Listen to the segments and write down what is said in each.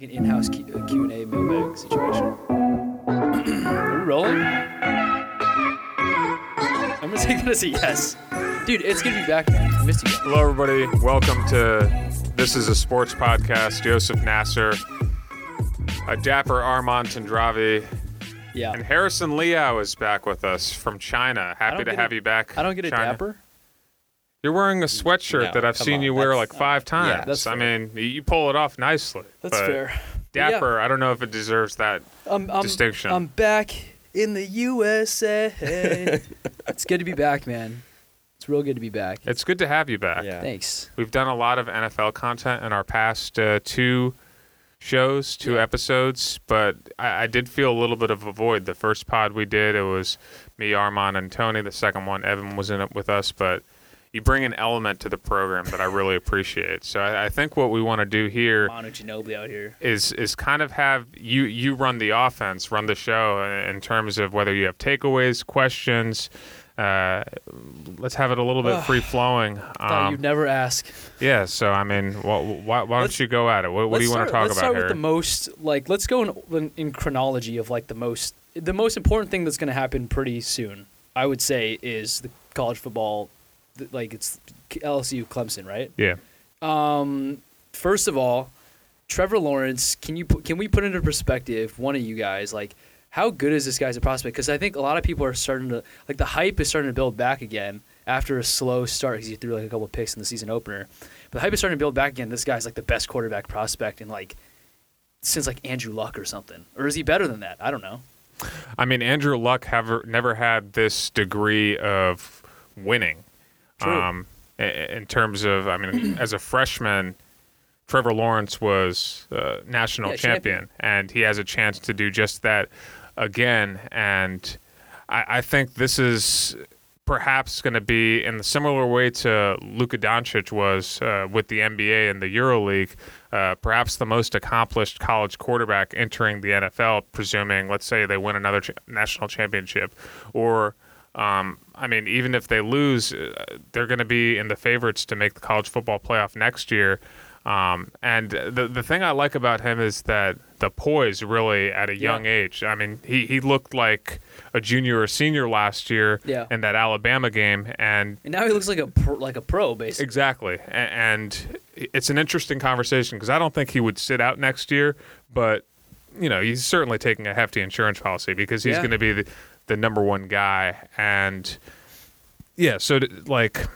An in-house Q uh, Q and A mailbag situation. Are we rolling? I'm gonna take that as a yes, dude. It's good to be back, man. I missed you. Guys. Hello, everybody. Welcome to This is a Sports Podcast. Joseph Nasser, a dapper Armand Tandravi, Yeah. and Harrison Liao is back with us from China. Happy to have a- you back. I don't get a China. dapper. You're wearing a sweatshirt No, that I've seen on, you wear that's- like five times. that's I mean, you pull it off nicely. That's fair. But yeah. Dapper, I don't know if it deserves that. I'm, I'm, Distinction. I'm back in the USA. it's good to be back, man. It's real good to be back. It's good to have you back. Yeah. Thanks. We've done a lot of NFL content in our past uh, two shows, two Yeah. episodes, but I, I did feel a little bit of a void. The first pod we did, it was me, Armand, and Tony. The second one, Evan was in it with us, but you bring an element to the program that I really appreciate. So I, I think what we want to do here Manu Ginobili out here. is is kind of have you you run the offense, run the show in terms of whether you have takeaways, questions. Uh, let's have it a little bit free flowing. Thought Um, you'd never ask. yeah, so I mean, wh- why, why don't you go at it? What, what do you want to talk let's about start here? with the most like let's go in, in chronology of like the most the most important thing that's going to happen pretty soon i would say is the college football like it's lsu clemson right yeah, um first of all trevor lawrence can you can we put into perspective one of you guys like how good is this guy as a prospect because i think a lot of people are starting to like the hype is starting to build back again after a slow start because he threw like a couple picks in the season opener but the hype is starting to build back again this guy's like the best quarterback prospect in like since like Andrew Luck or something. Or is he better than that? I don't know. I mean, Andrew Luck have never had this degree of winning. True. Um, in terms of, I mean, as a freshman, Trevor Lawrence was uh, national Yeah, champion, champion. and he has a chance to do just that again. And I, I think this is perhaps going to be in the similar way to Luka Doncic was uh, with the NBA and the EuroLeague, uh, perhaps the most accomplished college quarterback entering the NFL, presuming, let's say, they win another ch- national championship, or um, I mean, even if they lose, uh, they're going to be in the favorites to make the college football playoff next year. Um, and the the thing I like about him is that the poise really at a young Yeah. age. I mean, he, he looked like a junior or senior last year Yeah. in that Alabama game, and And now he looks like a pro, like a pro basically. exactly. And it's an interesting conversation because I don't think he would sit out next year, but you know, he's certainly taking a hefty insurance policy because he's Yeah. going to be the, the number one guy. And yeah, so like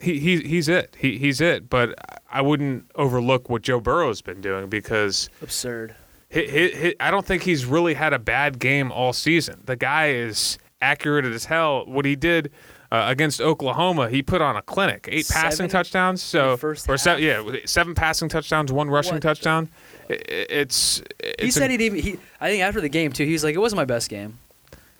he, he he's it. He he's it. But I wouldn't overlook what Joe Burrow's been doing because Absurd. he, he, he, I don't think he's really had a bad game all season. The guy is accurate as hell. What he did uh, against Oklahoma, he put on a clinic. Eight passing touchdowns. So first or se- half? yeah, seven passing touchdowns, one rushing What touchdown. It's, it's He said a- he'd even he I think after the game too, he was like, It wasn't my best game.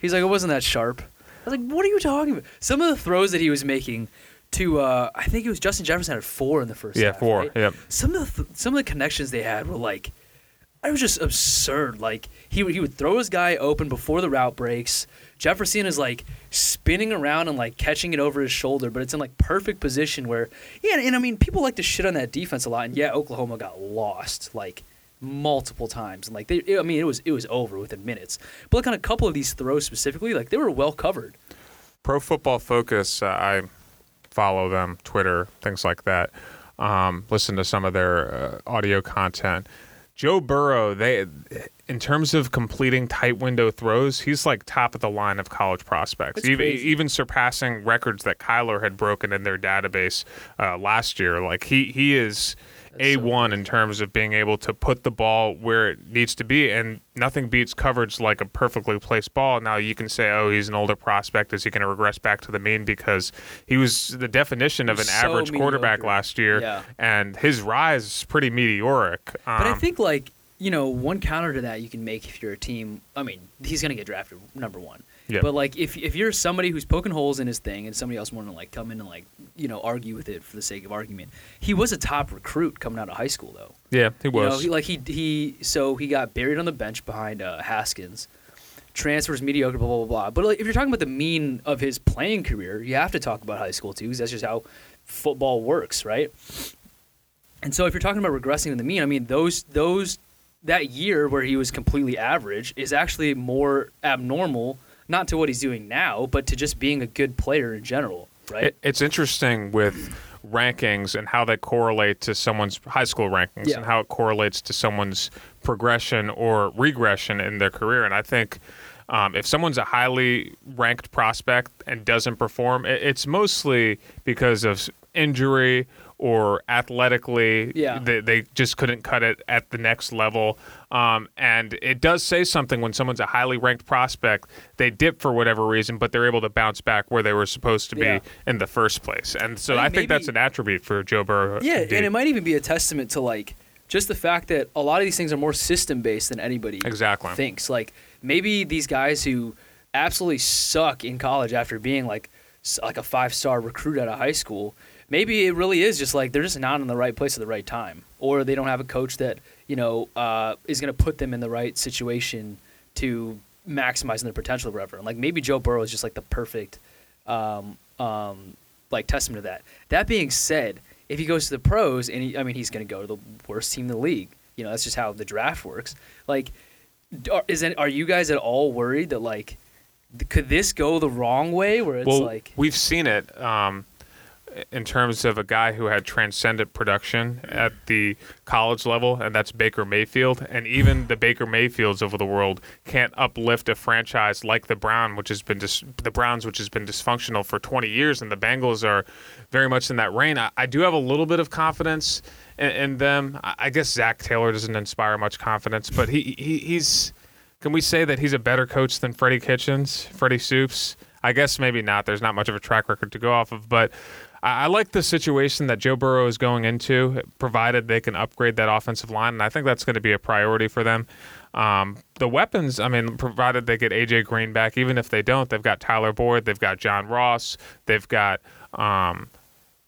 He's like, It wasn't that sharp. I was like, What are you talking about? Some of the throws that he was making to uh I think it was Justin Jefferson had four in the first yeah half, four. right? Yep. some of the th- some of the connections they had were like it was just absurd. Like he would he would throw his guy open before the route breaks. Jefferson is like spinning around and like catching it over his shoulder, but it's in like perfect position where yeah, and I mean people like to shit on that defense a lot, and yeah, Oklahoma got lost like multiple times, and like they, I mean it was it was over within minutes. But like on a couple of these throws specifically, like they were well covered. Pro Football Focus, uh, I follow them, Twitter, things like that. Um, listen to some of their uh, audio content. Joe Burrow, they, in terms of completing tight window throws, he's like top of the line of college prospects, even, even surpassing records that Kyler had broken in their database uh, last year. Like he he is A so one in terms of being able to put the ball where it needs to be, and nothing beats coverage like a perfectly placed ball. Now you can say, oh, he's an older prospect. Is he going to regress back to the mean? Because he was the definition of an so average quarterback last year, Yeah. and his rise is pretty meteoric. But I Um, think like you know one counter to that you can make if you're a team. I mean, he's gonna get drafted number one. Yeah. But like if if you're somebody who's poking holes in his thing and somebody else wanting to like come in and like you know argue with it for the sake of argument, he was a top recruit coming out of high school though. yeah, he You know, was. he, like he he so he got buried on the bench behind uh, Haskins. Transfers mediocre, blah blah blah blah. But like, if you're talking about the mean of his playing career, you have to talk about high school too, because that's just how football works, right? And so if you're talking about regressing to the mean, I mean those those that year where he was completely average is actually more abnormal, not to what he's doing now, but to just being a good player in general, right? It, it's interesting with rankings and how they correlate to someone's high school rankings Yeah. and how it correlates to someone's progression or regression in their career. And I think um, if someone's a highly ranked prospect and doesn't perform, it, it's mostly because of injury or athletically Yeah. they, they just couldn't cut it at the next level. Um, and it does say something when someone's a highly ranked prospect, they dip for whatever reason, but they're able to bounce back where they were supposed to be Yeah. in the first place. And so I I think think that's an attribute for Joe Burrow. Yeah, indeed. and it might even be a testament to like just the fact that a lot of these things are more system based than anybody Exactly. thinks. Like maybe these guys who absolutely suck in college after being like like a five star recruit out of high school, maybe it really is just like they're just not in the right place at the right time, or they don't have a coach that you know uh, is going to put them in the right situation to maximizing their potential or whatever. And like maybe Joe Burrow is just like the perfect um, um, like testament to that. That being said, if he goes to the pros and he, I mean he's going to go to the worst team in the league. You know that's just how the draft works. Like, are, is it, are you guys at all worried that like could this go the wrong way where it's well, like we've seen it um, in terms of a guy who had transcendent production at the college level, and that's Baker Mayfield. And even the Baker Mayfields of the world can't uplift a franchise like the Brown, which has been dis- the Browns, which has been dysfunctional for 20 years, and the Bengals are very much in that reign. I, I do have a little bit of confidence in, in them. I, I guess Zac Taylor doesn't inspire much confidence, but he, he he's. Can we say that he's a better coach than Freddie Kitchens, Freddie Soups? I guess maybe not. There's not much of a track record to go off of, but I, I like the situation that Joe Burrow is going into, provided they can upgrade that offensive line, and I think that's going to be a priority for them. Um, the weapons, I mean, provided they get AJ Green back, even if they don't, they've got Tyler Boyd, they've got John Ross, they've got um,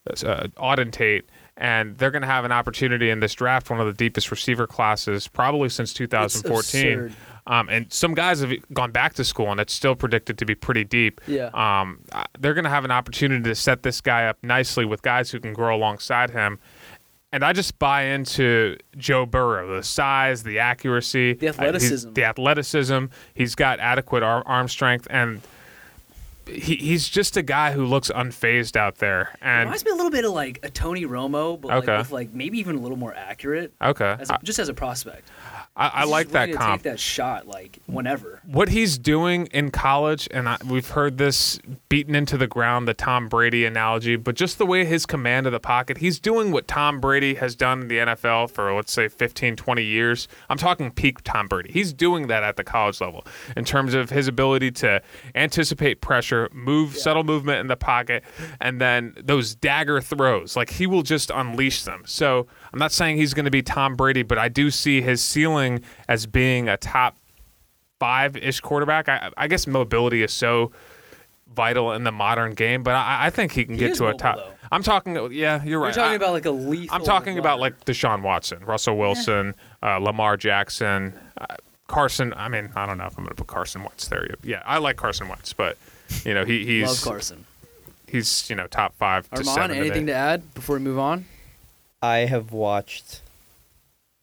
uh, Auden Tate, and they're going to have an opportunity in this draft, one of the deepest receiver classes probably since 2014. Um, and some guys have gone back to school, and it's still predicted to be pretty deep. Yeah. Um, uh, they're going to have an opportunity to set this guy up nicely with guys who can grow alongside him. And I just buy into Joe Burrow, the size, the accuracy, The uh, athleticism. the athleticism. He's got adequate arm, arm strength, and he, he's just a guy who looks unfazed out there. And reminds me a little bit of like a Tony Romo, but Okay. like with like maybe even a little more accurate. okay, As a, just as a prospect, I, I like that comp. Take that shot like whenever. what he's doing in college, and I, we've heard this beaten into the ground, the Tom Brady analogy, but just the way his command of the pocket, he's doing what Tom Brady has done in the NFL for, let's say, 15, 20 years. I'm talking peak Tom Brady. He's doing that at the college level in terms of his ability to anticipate pressure, move, subtle movement in the pocket, and then those dagger throws. Like he will just unleash them. So I'm not saying he's going to be Tom Brady, but I do see his ceiling as being a top five ish quarterback. I, I guess mobility is so vital in the modern game, but I, I think he can He get is to a top. though. I'm talking. Yeah, you're We're talking I- about like a lethal. I'm talking about runner. like Deshaun Watson, Russell Wilson, uh, Lamar Jackson, uh, Carson. I mean, I don't know if I'm going to put Carson Wentz there. Yeah, I like Carson Wentz, but you know he, he's love Carson. he's you know top five to Armand, seven. anything to add before we move on? I have watched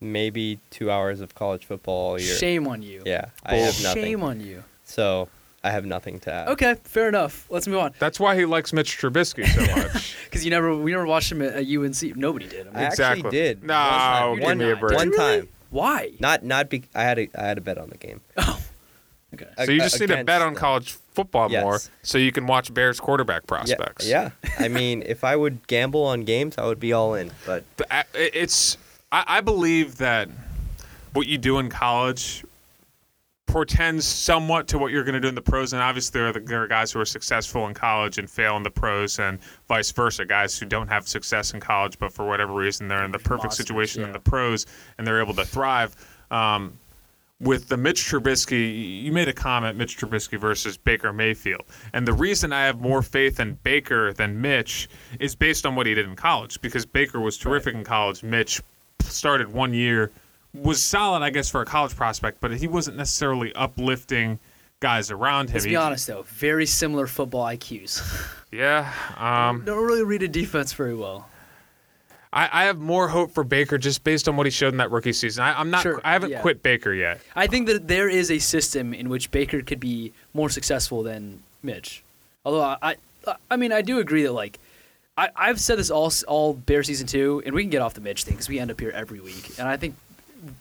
maybe two hours of college football all year. Shame on you. Yeah, I have nothing. Shame on you. So I have nothing to add. Okay, fair enough. Let's move on. That's why he likes Mitch Trubisky so much. Because you never, we never watched him at, at UNC. Nobody did. I mean, I Exactly. actually did. No, one time. You did one, give me a break. one Did you really? time. why? Not not be. I had a I had a bet on the game. Oh, okay. So you just need to bet on college football Yes. more, so you can watch Bears quarterback prospects. yeah. I mean, if I would gamble on games, I would be all in. But it's I, I believe that what you do in college portends somewhat to what you're going to do in the pros and obviously there are, the, there are guys who are successful in college and fail in the pros and vice versa guys who don't have success in college but for whatever reason they're in the perfect Monsters, situation in the pros and they're able to thrive um, with the Mitch Trubisky, you made a comment, Mitch Trubisky versus Baker Mayfield. And the reason I have more faith in Baker than Mitch is based on what he did in college, because Baker was terrific in college. Mitch started one year, was solid, I guess, for a college prospect, but he wasn't necessarily uplifting guys around him. Let's be honest though, very similar football IQs. Yeah. Um, Don't really read a defense very well. I, I have more hope for Baker just based on what he showed in that rookie season. I, I'm not. Sure, I haven't yeah. quit Baker yet. I think that there is a system in which Baker could be more successful than Mitch. Although I, I, I mean, I do agree that like, I, I've said this all all Bear season two, and we can get off the Mitch thing because we end up here every week, and I think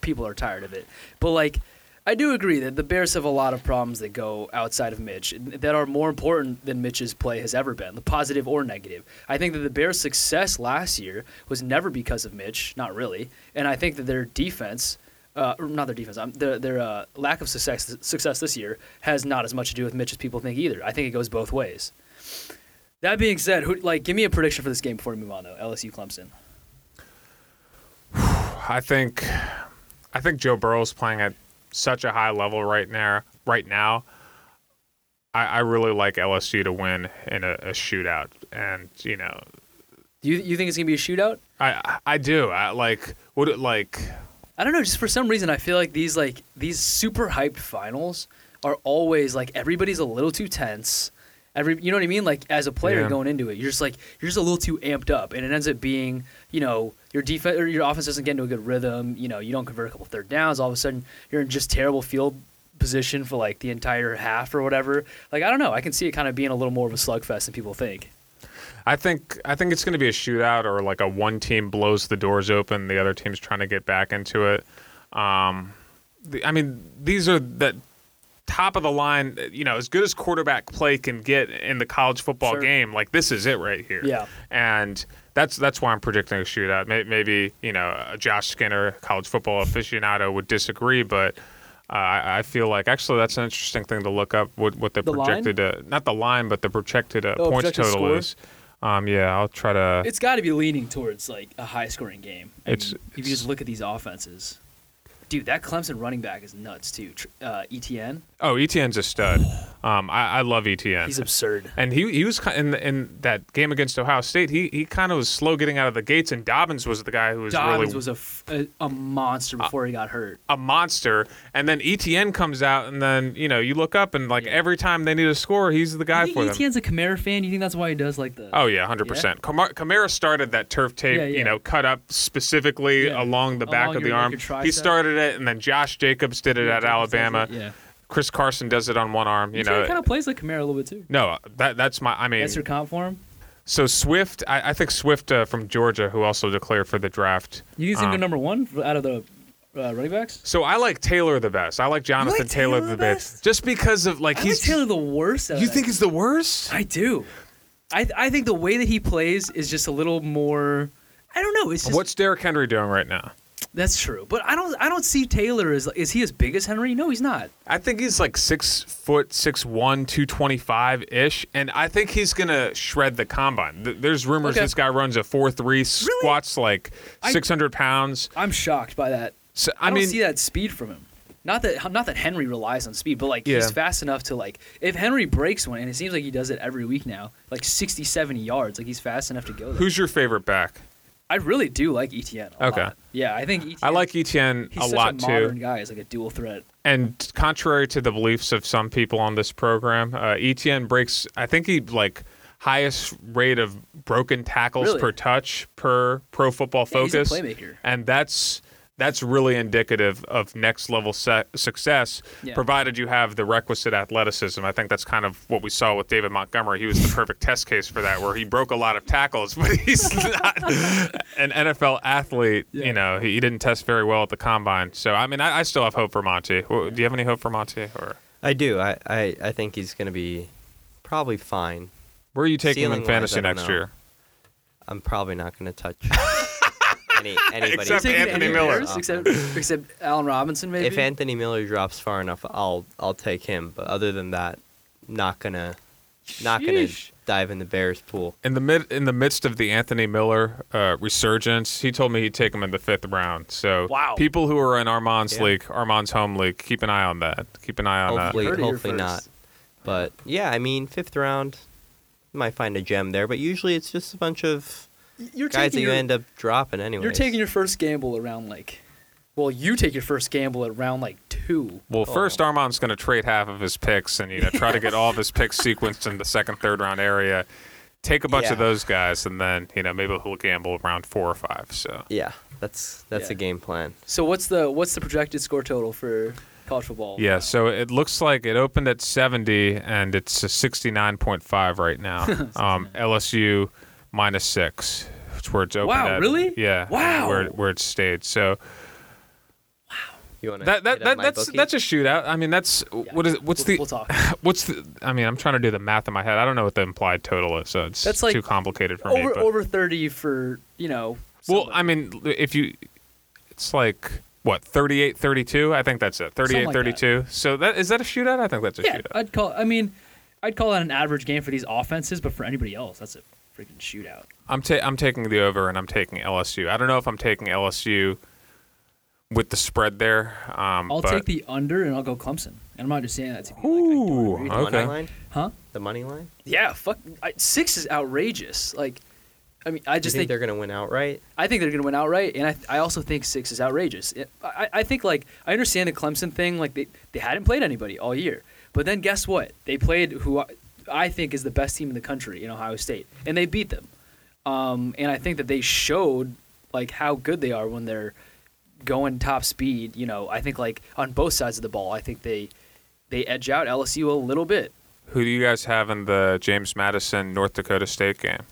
people are tired of it. But like, I do agree that the Bears have a lot of problems that go outside of Mitch that are more important than Mitch's play has ever been, the positive or negative. I think that the Bears' success last year was never because of Mitch, not really, and I think that their defense uh, not their defense, um, their, their uh, lack of success success this year has not as much to do with Mitch as people think either. I think it goes both ways. That being said, who, like, give me a prediction for this game before we move on, though. LSU Clemson. I think, I think Joe Burrow's playing at such a high level right now. Right now, I, I really like LSU to win in a, a shootout, and you know, Do you you think it's gonna be a shootout? I I do. I like would it like I don't know. Just for some reason, I feel like these like these super hyped finals are always like everybody's a little too tense. Every you know what I mean? Like as a player Yeah. going into it, you're just like you're just a little too amped up, and it ends up being you know your defense or your offense doesn't get into a good rhythm. You know you don't convert a couple third downs. All of a sudden you're in just terrible field position for like the entire half or whatever. Like I don't know. I can see it kind of being a little more of a slugfest than people think. I think I think it's going to be a shootout or like a one team blows the doors open, the other team's trying to get back into it. Um, the, I mean, these are the top of the line. You know, as good as quarterback play can get in the college football Sure. game. Like this is it right here. Yeah. and that's that's why I'm predicting a shootout. Maybe you know, Josh Skinner, college football aficionado, would disagree, but. Uh, I, I feel like actually that's an interesting thing to look up what what the, The projected uh, not the line but the projected uh, Oh, points projected total score? is. Um, yeah, I'll try to. It's got to be leaning towards like a high scoring game. I It's- mean, if you just look at these offenses, dude, that Clemson running back is nuts too. Uh, Etienne, Oh, Etienne's a stud. Um, I, I love Etienne. he's absurd. and he he was in the, in that game against Ohio State. He he kind of was slow getting out of the gates, and Dobbins was the guy who was Dobbins really was a, a, a monster before he got hurt. a monster. And then Etienne comes out, and then you know you look up, and like Yeah. every time they need a score, he's the guy you for think them. Etienne's a Kamara fan? You think that's why he does like the? Oh yeah, hundred percent. Kamara started that turf tape, Yeah, yeah. you know, cut up specifically Yeah. along the back Along of the arm. he started it, and then Josh Jacobs did it Yeah, at Jacobs Alabama. it, Yeah, Chris Carson does it on one arm. You know, kind of plays like Kamara a little bit too. no, that that's my. I mean, That's your comp for him. So Swift, I, I think Swift uh, from Georgia, who also declared for the draft. You think Um, go number one out of the uh, running backs? So I like Taylor the best. I like Jonathan like Taylor, Taylor the best, just because of like I he's. like Taylor the worst. out you think he's the worst? I do. I I think the way that he plays is just a little more. I don't know. It's just What's Derrick Henry doing right now? That's true, but I don't I don't see Taylor as is he as big as Henry? No, he's not. I think he's like six foot, six one, two twenty five ish, and I think he's gonna shred the combine. There's rumors Okay. this guy runs a four three, squats like six hundred pounds. I'm shocked by that. So, I, I, don't mean, see that speed from him. Not that not that Henry relies on speed, but like Yeah. he's fast enough to like if Henry breaks one, and it seems like he does it every week now, like 60, 70 yards, like he's fast enough to go there. who's your favorite back? I really do like Etienne. A Okay. lot. Yeah, I think Etienne. I like Etienne he's a such lot a too. modern guy. He's like a dual threat. And contrary to the beliefs of some people on this program, uh, Etienne breaks. I think he like highest rate of broken tackles Really? per touch per Pro Football Yeah, he's a Focus, playmaker. and that's that's really indicative of next level se- success, Yeah. provided you have the requisite athleticism. I think that's kind of what we saw with David Montgomery. He was the perfect test case for that, where he broke a lot of tackles, but he's not an NFL athlete. Yeah. You know, he, he didn't test very well at the combine. So, I mean, I, I still have hope for Monty. Do you have any hope for Monty, or I do. I, I, I think he's going to be probably fine. where are you taking him in Ceiling-wise, fantasy next know. year? I'm probably not going to touch any, anybody. Except Taking Anthony any Miller. Except, except Allen Robinson, maybe. If Anthony Miller drops far enough, I'll I'll take him. But other than that, not gonna not gonna Sheesh. dive in the Bears pool. In the mid, in the midst of the Anthony Miller uh, resurgence, he told me he'd take him in the fifth round. So, Wow. people who are in Armand's Yeah. league, Armand's home league, keep an eye on that. Keep an eye on that. Hopefully, Heard it here hopefully not. first. But yeah, I mean, fifth round, might find a gem there. But usually, it's just a bunch of You're guys that taking you your, end up dropping anyway. You're taking your first gamble around like, well, you take your first gamble at round like two. Well, Oh. first Armand's going to trade half of his picks and you know try to get all of his picks sequenced in the second, third round area. take a bunch Yeah. of those guys, and then you know maybe he'll gamble around four or five. So Yeah, that's that's Yeah. a game plan. So what's the what's the projected score total for college football? yeah, so it looks like it opened at 70, and it's a 69.5 right now. um, LSU minus six. It's where it's open. Wow, at. really? Yeah. Wow. Where where it stayed. So You want that that, that that's that's a shootout. I mean, that's what is what's we'll, the we'll talk. what's the? I mean, I'm trying to do the math in my head. I don't know what the implied total is, so it's That's like too complicated for me. over But, over thirty for you know. well. I mean, if you, it's like what 38, 32. I think that's it. 38, like that. 32. So that is that a shootout? I think that's a yeah, shootout. I'd call. I mean, I'd call that an average game for these offenses, but for anybody else, that's a freaking shootout. I'm ta- I'm taking the over and I'm taking LSU. I don't know if I'm taking LSU with the spread there. Um, I'll but take the under and I'll go Clemson. And I'm not just saying that to be like, I Ooh, don't agree. the okay. money line. huh? The money line. Yeah, fuck. I, six is outrageous. Like, I mean, I just you think, think they're gonna win outright? I think they're going to win outright, and I, I also think six is outrageous. It, I, I think like I understand the Clemson thing, like they, they hadn't played anybody all year, but then guess what? They played who I, I think is the best team in the country in Ohio State, and they beat them. Um, and I think that they showed like how good they are when they're going top speed. You know, I think like on both sides of the ball, I think they they edge out LSU a little bit. Who do you guys have in the James Madison North Dakota State game?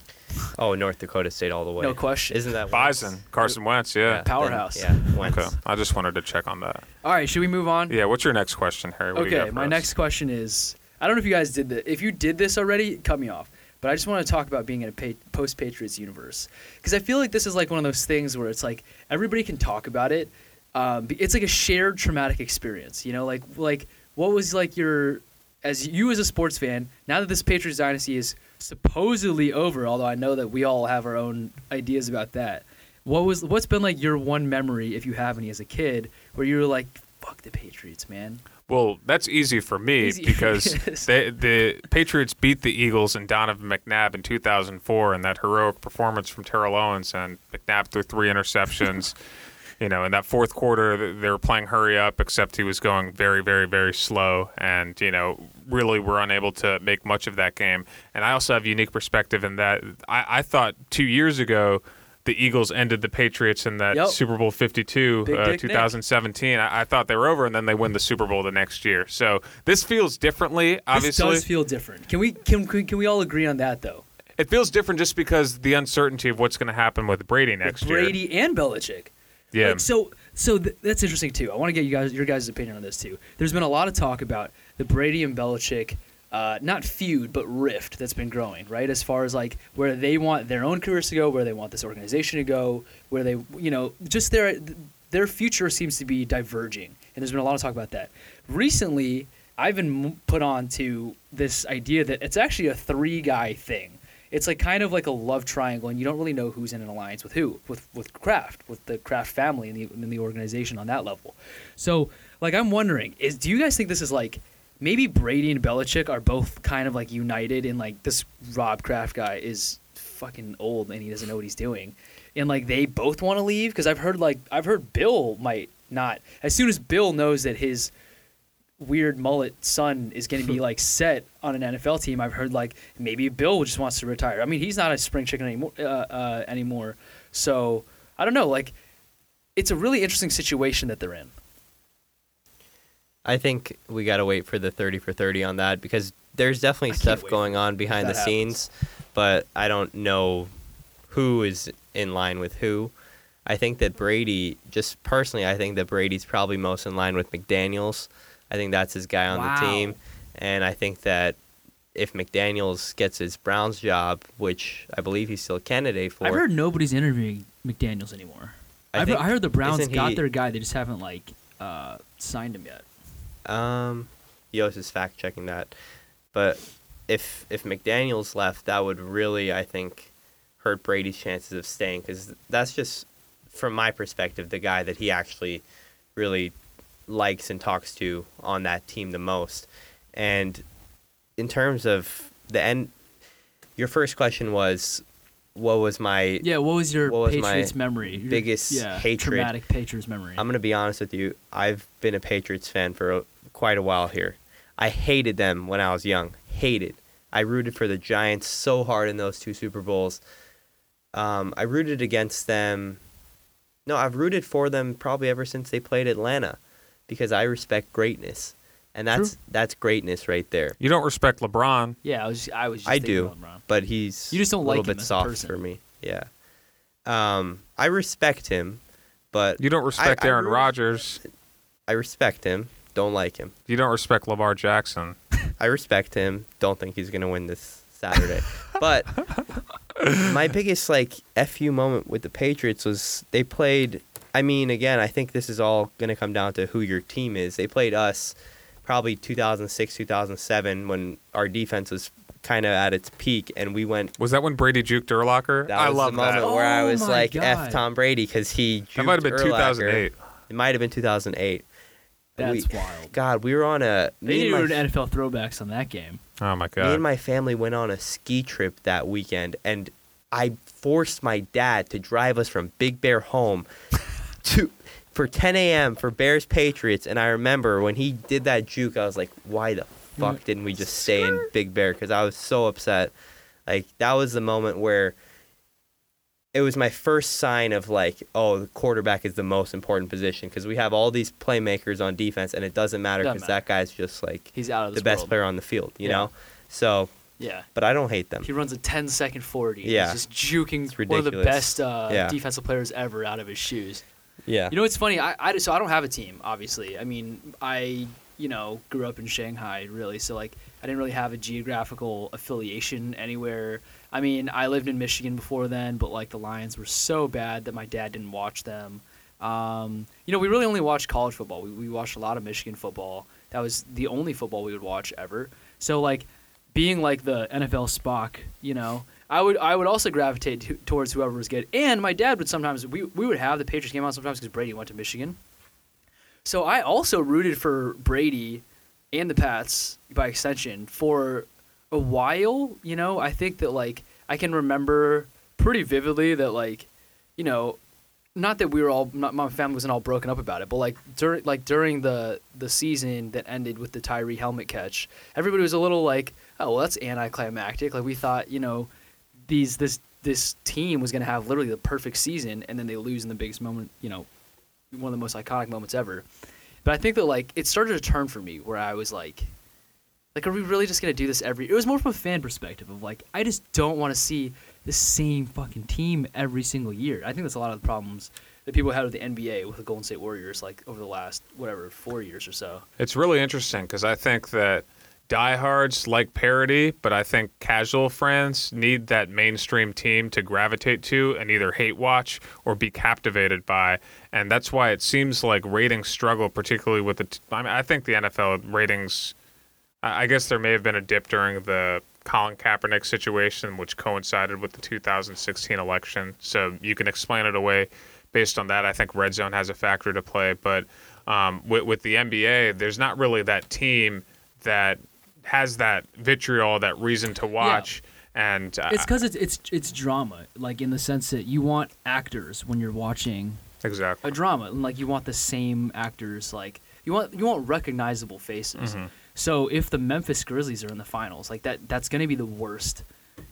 Oh, North Dakota State all the way. No question. Isn't that Bison, Wentz? Carson Wentz. Yeah. then- Powerhouse. Yeah, Wentz. Okay. I just wanted to check on that. All right, should we move on? Yeah. What's your next question, Harry? What do you got Okay, my next question is I don't know if you guys did this. If you did this already, cut me off. But I just want to talk about being in a post Patriots universe because I feel like this is like one of those things where it's like everybody can talk about it. Um, it's like a shared traumatic experience, you know. Like like what was like your as you as a sports fan now that this Patriots dynasty is supposedly over, although I know that we all have our own ideas about that. What was what's been like your one memory, if you have any, as a kid, where you were like, "Fuck the Patriots, man." Well, that's easy for me Easy. because they, the Patriots beat the Eagles and Donovan McNabb in 2004 and that heroic performance from Terrell Owens and McNabb threw three interceptions. you know, in that fourth quarter, they were playing hurry up, except he was going very, very, very slow, and you know, really were unable to make much of that game. And I also have unique perspective in that I, I thought two years ago. The Eagles ended the Patriots in that Yep. Super Bowl 52, Big, uh, 2017. I, I thought they were over, and then they win the Super Bowl the next year. So this feels differently. Obviously, This does feel different. Can we can, can can we all agree on that though? it feels different just because the uncertainty of what's going to happen with Brady next With year. Brady and Belichick. Yeah. Like, so so th- that's interesting too. I want to get you guys your guys' opinion on this too. There's been a lot of talk about the Brady and Belichick uh, not feud but rift that's been growing, right? As far as like where they want their own careers to go, where they want this organization to go, where they you know just their their future seems to be diverging, and there's been a lot of talk about that. Recently, I've been put on to this idea that it's actually a three guy thing. It's like kind of like a love triangle, and you don't really know who's in an alliance with who, with with Kraft, with the Kraft family and the in the organization on that level. So, like, I'm wondering, is do you guys think this is like maybe Brady and Belichick are both kind of like united in like this Rob Kraft guy is fucking old and he doesn't know what he's doing, and like they both want to leave because I've heard like I've heard Bill might not as soon as Bill knows that his weird mullet son is going to be like set on an NFL team. I've heard like maybe Bill just wants to retire. I mean, he's not a spring chicken anymore. Uh, uh, anymore. So I don't know. Like, it's a really interesting situation that they're in. I think we got to wait for the 30 for 30 on that because there's definitely I stuff wait going on behind the that scenes, but I don't know who is in line with who. I think that Brady, just personally, I think that Brady's probably most in line with McDaniels. I think that's his guy on Wow. the team. And I think that if McDaniels gets his Browns job, which I believe he's still a candidate for, I've heard nobody's interviewing McDaniel's anymore. I think- heard, I heard the Browns got he- their guy. They just haven't like uh, signed him yet. Um, Yos is fact checking that, but if if McDaniel's left, that would really, I think, hurt Brady's chances of staying because that's just, from my perspective, the guy that he actually really likes and talks to on that team the most. And in terms of the end, your first question was, what was my? Yeah. What was your What was my Patriots memory? Your- biggest yeah, hatred? Traumatic Patriots memory. I'm gonna be honest with you. I've been a Patriots fan for a, quite a while here. I hated them when I was young. Hated. I rooted for the Giants so hard in those two Super Bowls. Um, I rooted against them. No, I've rooted for them probably ever since they played Atlanta, because I respect greatness, and that's that's greatness right there. You don't respect LeBron. Yeah, I was. I was. Just I do, but he's You just don't a little like him bit as a soft person. for me. Yeah. Um, I respect him, but You don't respect I Aaron really- Rodgers. I respect him. Don't like him. You don't respect Lamar Jackson. I respect him. Don't think he's gonna win this Saturday. but my biggest like fu moment with the Patriots was they played. I mean, again, I think this is all gonna come down to who your team is. They played us probably 2006, 2007 when our defense was kind of at its peak, and we went. Was that when Brady juked Urlacher? That I was love the moment that. where I Oh was like, God. "F Tom Brady" because he. That might have been Urlacher. 2008. It might have been 2008. That's We- wild. God, we were on a. They me need and to my NFL throwbacks on that game. Oh my god! Me and my family went on a ski trip that weekend, and I forced my dad to drive us from Big Bear home to for 10 a.m. for Bears Patriots. And I remember when he did that juke, I was like, "Why the fuck didn't we just stay in Big Bear?" Because I was so upset. Like that was the moment where it was my first sign of like, oh, the quarterback is the most important position because we have all these playmakers on defense, and it doesn't matter because that guy's just like He's out of the best world. player on the field, you Yeah. know. So, Yeah. but I don't hate them. He runs a 10 second 40. Yeah. He's just juking one of the best uh, Yeah. defensive players ever out of his shoes. Yeah. You know, it's funny. I, I so I don't have a team, obviously. I mean, I you know grew up in Shanghai, really. So like, I didn't really have a geographical affiliation anywhere. I mean, I lived in Michigan before then, but like the Lions were so bad that my dad didn't watch them. Um, you know, we really only watched college football. We, we watched a lot of Michigan football. That was the only football we would watch ever. So like, being like the NFL Spock, you know, I would I would also gravitate to, towards whoever was good. And my dad would sometimes we we would have the Patriots game on sometimes because Brady went to Michigan. So I also rooted for Brady and the Pats by extension for a while. You know, I think that like I can remember pretty vividly that like, you know, not that we were all not, my family wasn't all broken up about it, but like during like during the the season that ended with the Tyree helmet catch, everybody was a little like, oh well, that's anticlimactic. Like we thought, you know, these this this team was gonna have literally the perfect season, and then they lose in the biggest moment, you know, one of the most iconic moments ever. But I think that like it started to turn for me where I was like, like, are we really just gonna do this every? It was more from a fan perspective of like, I just don't want to see the same fucking team every single year. I think that's a lot of the problems that people had with the NBA with the Golden State Warriors, like over the last whatever four years or so. It's really interesting because I think that diehards like parody, but I think casual fans need that mainstream team to gravitate to and either hate watch or be captivated by. And that's why it seems like ratings struggle, particularly with the. T- I mean, I think the NFL ratings. I I guess there may have been a dip during the Colin Kaepernick situation, which coincided with the 2016 election. So you can explain it away based on that. I think red zone has a factor to play, but um, with, with the NBA, there's not really that team that has that vitriol, that reason to watch. And uh, It's because it's it's it's drama, like in the sense that you want actors when you're watching exactly. a drama, and like you want the same actors, like you want you want recognizable faces. Mm-hmm. So if the Memphis Grizzlies are in the finals, like that, that's going to be the worst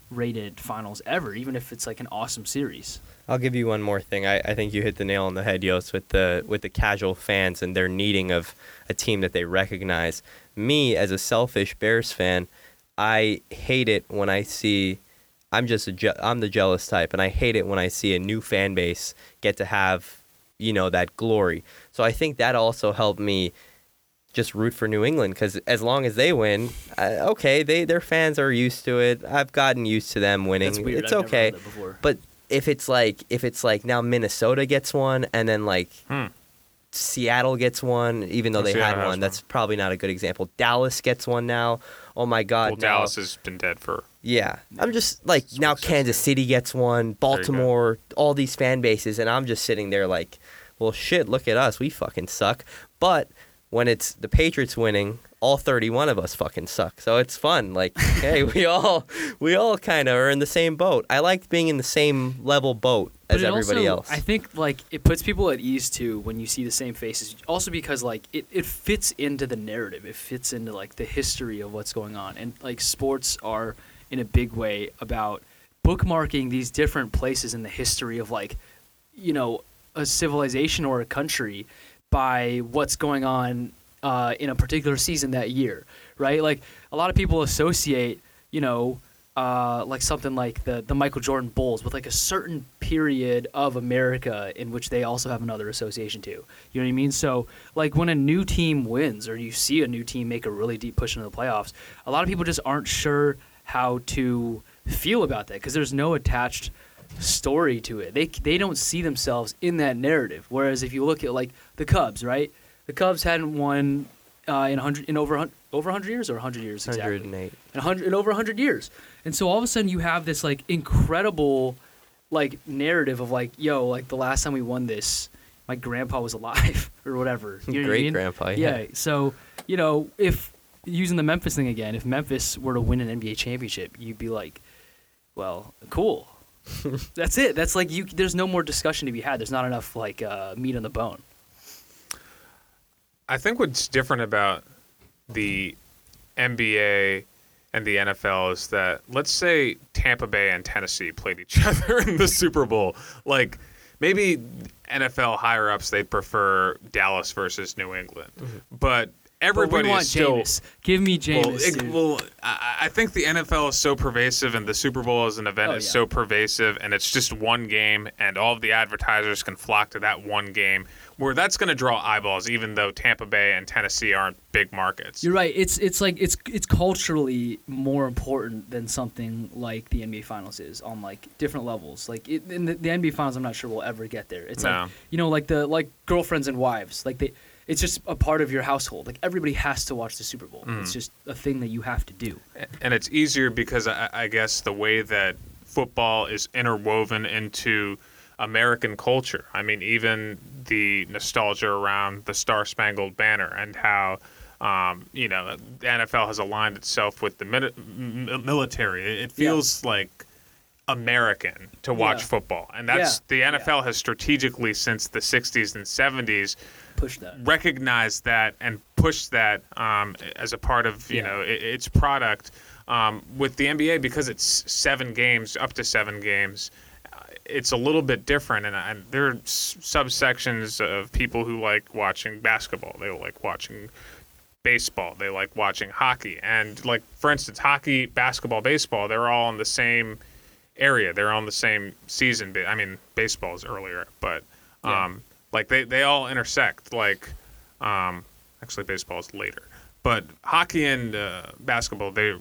rated finals ever, even if it's like an awesome series. I'll give you one more thing. I, I think you hit the nail on the head, Yost, with the with the casual fans and their needing of a team that they recognize. Me, as a selfish Bears fan, I hate it when I see. I'm just a je- I'm the jealous type, and I hate it when I see a new fan base get to have, you know, that glory. So I think that also helped me just root for New England because as long as they win, uh, okay, they their fans are used to it. I've gotten used to them winning. That's weird. It's I've never okay. heard that before. But if it's like if it's like now Minnesota gets one and then like Hmm. Seattle gets one, even though they Seattle had has one, one. that's probably not a good example. Dallas gets one now. Oh my God! Well, now- Dallas has been dead for. Yeah, I'm just like now what it says Kansas here. City gets one, Baltimore, all these fan bases, and I'm just sitting there like, well, shit, look at us, we fucking suck. But when it's the Patriots winning, all 31 of us fucking suck. So it's fun. Like, hey, we all we all kind of are in the same boat. I like being in the same level boat as everybody also, else. I think like it puts people at ease too when you see the same faces. Also because like it, it fits into the narrative. It fits into like the history of what's going on. And like sports are in a big way about bookmarking these different places in the history of like you know a civilization or a country by what's going on uh, in a particular season that year, right? Like a lot of people associate, you know, uh, like something like the the Michael Jordan Bulls with like a certain period of America in which they also have another association to. You know what I mean? So like when a new team wins or you see a new team make a really deep push into the playoffs, a lot of people just aren't sure how to feel about that because there's no attached story to it. They they don't see themselves in that narrative. Whereas if you look at like the Cubs, right? The Cubs hadn't won uh, in hundred in over a over hundred years or hundred years exactly 108. in, 100, in over 100 years. And so all of a sudden you have this like incredible like narrative of like, yo, like the last time we won this, my grandpa was alive or whatever. You know what I Great mean? grandpa. Yeah. Yeah. So, you know, if using the Memphis thing again, if Memphis were to win an NBA championship, you'd be like, well, cool. That's it. That's like you there's no more discussion to be had. There's not enough like uh, meat on the bone. I think what's different about the NBA and the NFL is that let's say Tampa Bay and Tennessee played each other in the Super Bowl. Like maybe NFL higher ups they'd prefer Dallas versus New England, but everybody want still. Jameis. Give me Jameis. Well, it- well, I, I think the NFL is so pervasive, and the Super Bowl as an event Oh, is yeah. so pervasive, and it's just one game, and all of the advertisers can flock to that one game, where that's going to draw eyeballs, even though Tampa Bay and Tennessee aren't big markets. You're right. It's it's like it's it's culturally more important than something like the NBA Finals is on like different levels. Like it, in the, the NBA Finals, I'm not sure we'll ever get there. It's No. like you know, like the like girlfriends and wives. Like they, it's just a part of your household. Like everybody has to watch the Super Bowl. Mm. It's just a thing that you have to do. and it's easier because I, I guess the way that football is interwoven into American culture. I mean, even the nostalgia around the Star Spangled Banner and how. Um, you know, the NFL has aligned itself with the mili- m- military. It it Yeah. feels like American to watch Yeah. football, and that's the NFL has strategically since the '60s and '70s Push that. recognize that and pushed that um, as a part of you Yeah. know i its product um, with the NBA because it's seven games up to seven games. uh, It's a little bit different, and, there are s- subsections of people who like watching basketball. They like watching baseball. They like watching hockey, and like for instance, hockey, basketball, baseball. They're all in the same area. They're on the same season. I mean, baseball is earlier, but Yeah. um, like they, they all intersect. Like, um, actually, baseball is later, but hockey and uh, basketball, they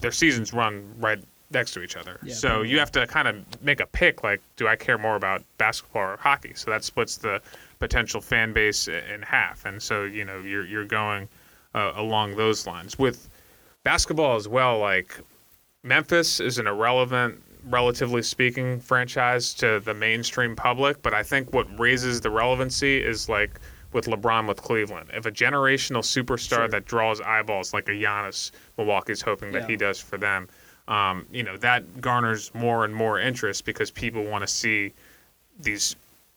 their seasons run right next to each other. Yeah, so probably. you have to kind of make a pick. Like, do I care more about basketball or hockey? So that splits the potential fan base in half. And so you know you're you're going uh, along those lines with basketball as well. Like Memphis is an irrelevant, relatively speaking, franchise to the mainstream public, but I think what raises the relevancy is like with LeBron with Cleveland. If a generational superstar Sure. that draws eyeballs like a Giannis, Milwaukee's hoping that Yeah. he does for them, um, you know, that garners more and more interest because people want to see these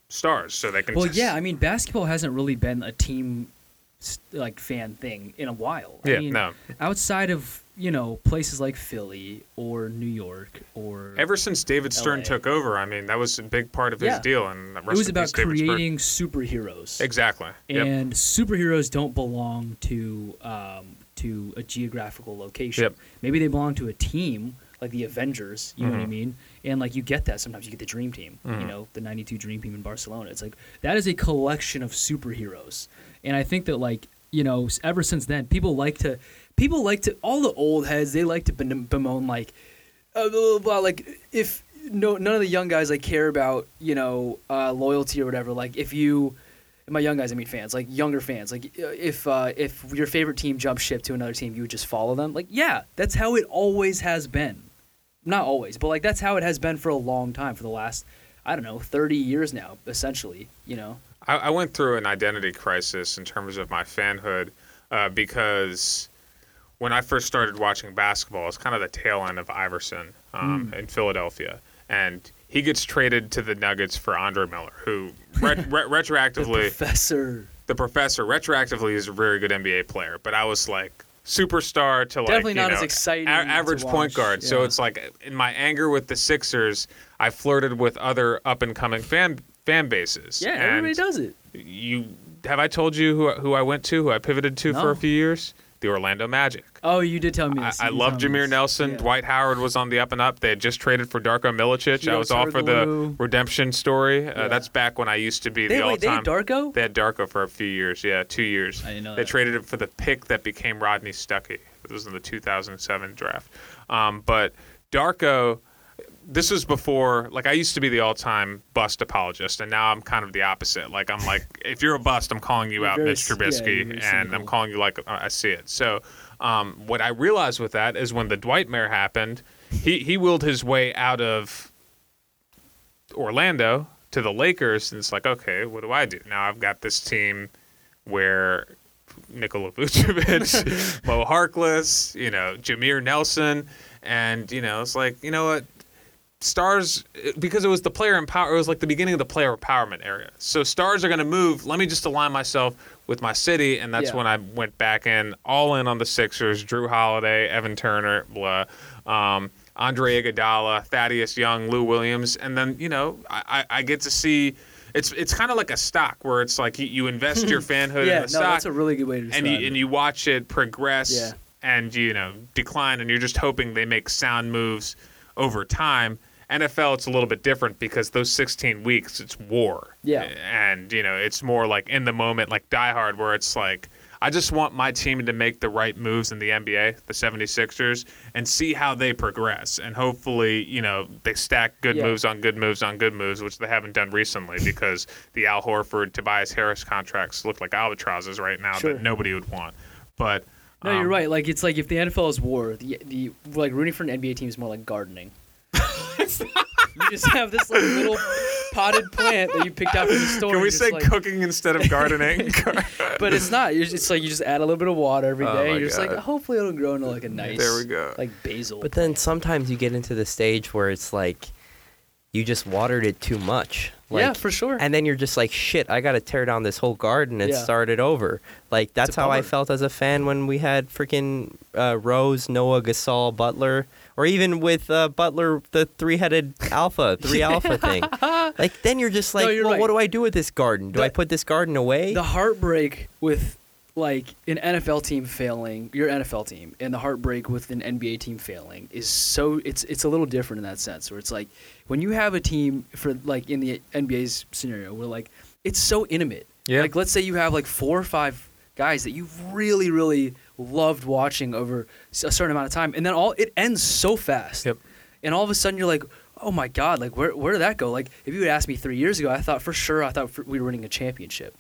stars so they can. Well, just- yeah. I mean, basketball hasn't really been a team like fan thing in a while. Yeah, mean, no. outside of you know places like Philly or New York or Ever since David Stern LA. took over, I mean, that was a big part of his Yeah. deal. And it was about creating superheroes. Exactly. Yep. and superheroes don't belong to um, to a geographical location. Yep. Maybe they belong to a team like the Avengers. You know what I Mhm. mean? And like you get that sometimes. You get the Dream Team. You Mhm. know, the '92 Dream Team in Barcelona. It's like that is a collection of superheroes. And I think that like you know, ever since then, people like to people like to all the old heads. They like to bemoan like uh, blah, blah, blah, like if no none of the young guys like care about you know uh, loyalty or whatever. Like if you, my young guys I mean fans, like younger fans. Like uh, if uh, if your favorite team jumps ship to another team, you would just follow them. Like yeah, that's how it always has been. Not always, but like that's how it has been for a long time, for the last I don't know thirty years now, essentially. You know. I, I went through an identity crisis in terms of my fanhood uh, because when I first started watching basketball, it's kind of the tail end of Iverson um, in Philadelphia, and he gets traded to the Nuggets for Andre Miller, who re- The retroactively professor. the professor retroactively is a very good NBA player, but I was like superstar to like Definitely not know, as exciting a- average point guard. So it's like in my anger with the Sixers, I flirted with other up and coming fan fan bases. Yeah, And everybody does it. You have I told you who who I went to, who I pivoted to for a few years? The Orlando Magic. Oh, you did tell me. I, this. I love Jameer. Nelson. Yeah. Dwight Howard was on the up and up. They had just traded for Darko Milicic. I was all for the redemption story. Uh, Yeah. That's back when I used to be They, the wait, they all-time. had Darko? They had Darko for a few years. Yeah, two years. I didn't know They that. traded it for the pick that became Rodney Stuckey. It was in the 2007 draft. Um, but Darko, this was before. Like I used to be the all-time bust apologist, and now I'm kind of the opposite. Like I'm like, if you're a bust, I'm calling you You're out, very Mitch c- yeah, Trubisky, and I'm calling you like uh, I see it. So. Um, what I realized with that is when the Dwightmare happened, he, he willed his way out of Orlando to the Lakers, and it's like, okay, what do I do now? I've got this team where Nikola Vucevic, Mo Harkless, you know, Jameer Nelson, and you know, it's like, you know what? Stars, because it was the player empower, it was like the beginning of the player empowerment area. So stars are going to move. Let me just align myself with my city, and that's Yeah. when I went back in, all in on the Sixers. Jrue Holiday, Evan Turner, blah, um, Andre Iguodala, Thaddeus Young, Lou Williams, and then you know, I, I, I get to see. It's it's kind of like a stock where it's like you, you invest your fanhood yeah, in no, the stock, that's a really good way to describe and you it. and you watch it progress Yeah. and you know decline, and you're just hoping they make sound moves over time. NFL, it's a little bit different because those 16 weeks, it's war. Yeah. and you know it's more like in the moment, like Die Hard, where it's like. I just want my team to make the right moves in the NBA, the 76ers, and see how they progress. And hopefully, you know, they stack good Yeah. moves on good moves on good moves, which they haven't done recently because the Al Horford, Tobias Harris contracts look like albatrosses right now Sure. that nobody would want. But No, you're um, right. Like it's like if the NFL is war, the the like rooting for an NBA team is more like gardening. you just have this like little potted plant that you picked out from the store. Can we say like- cooking instead of gardening? But it's not. You're just, it's like you just add a little bit of water every day. Oh and you're just like, hopefully it'll grow into like a nice, there we go. like basil. But then sometimes you get into the stage where it's like you just watered it too much. Like, yeah, for sure. And then you're just like, shit, I got to tear down this whole garden and Yeah. start it over. Like, that's a how I felt as a fan when we had freaking uh, Rose, Noah, Gasol, Butler, or even with uh, Butler, the three headed alpha, three alpha thing. Like, then you're just like, No, you're well, right. what do I do with this garden? Do I put this garden away? the heartbreak with like an NFL team failing, your NFL team, and the heartbreak with an NBA team failing is so it's it's a little different in that sense where it's like when you have a team for like in the NBA's scenario where like it's so intimate. Yeah. Like let's say you have like four or five guys that you've really really loved watching over a certain amount of time and then all it ends so fast. Yep. And all of a sudden you're like, "Oh my god, like where where did that go?" Like if you had asked me 3 years ago, I thought for sure I thought for, we were winning a championship.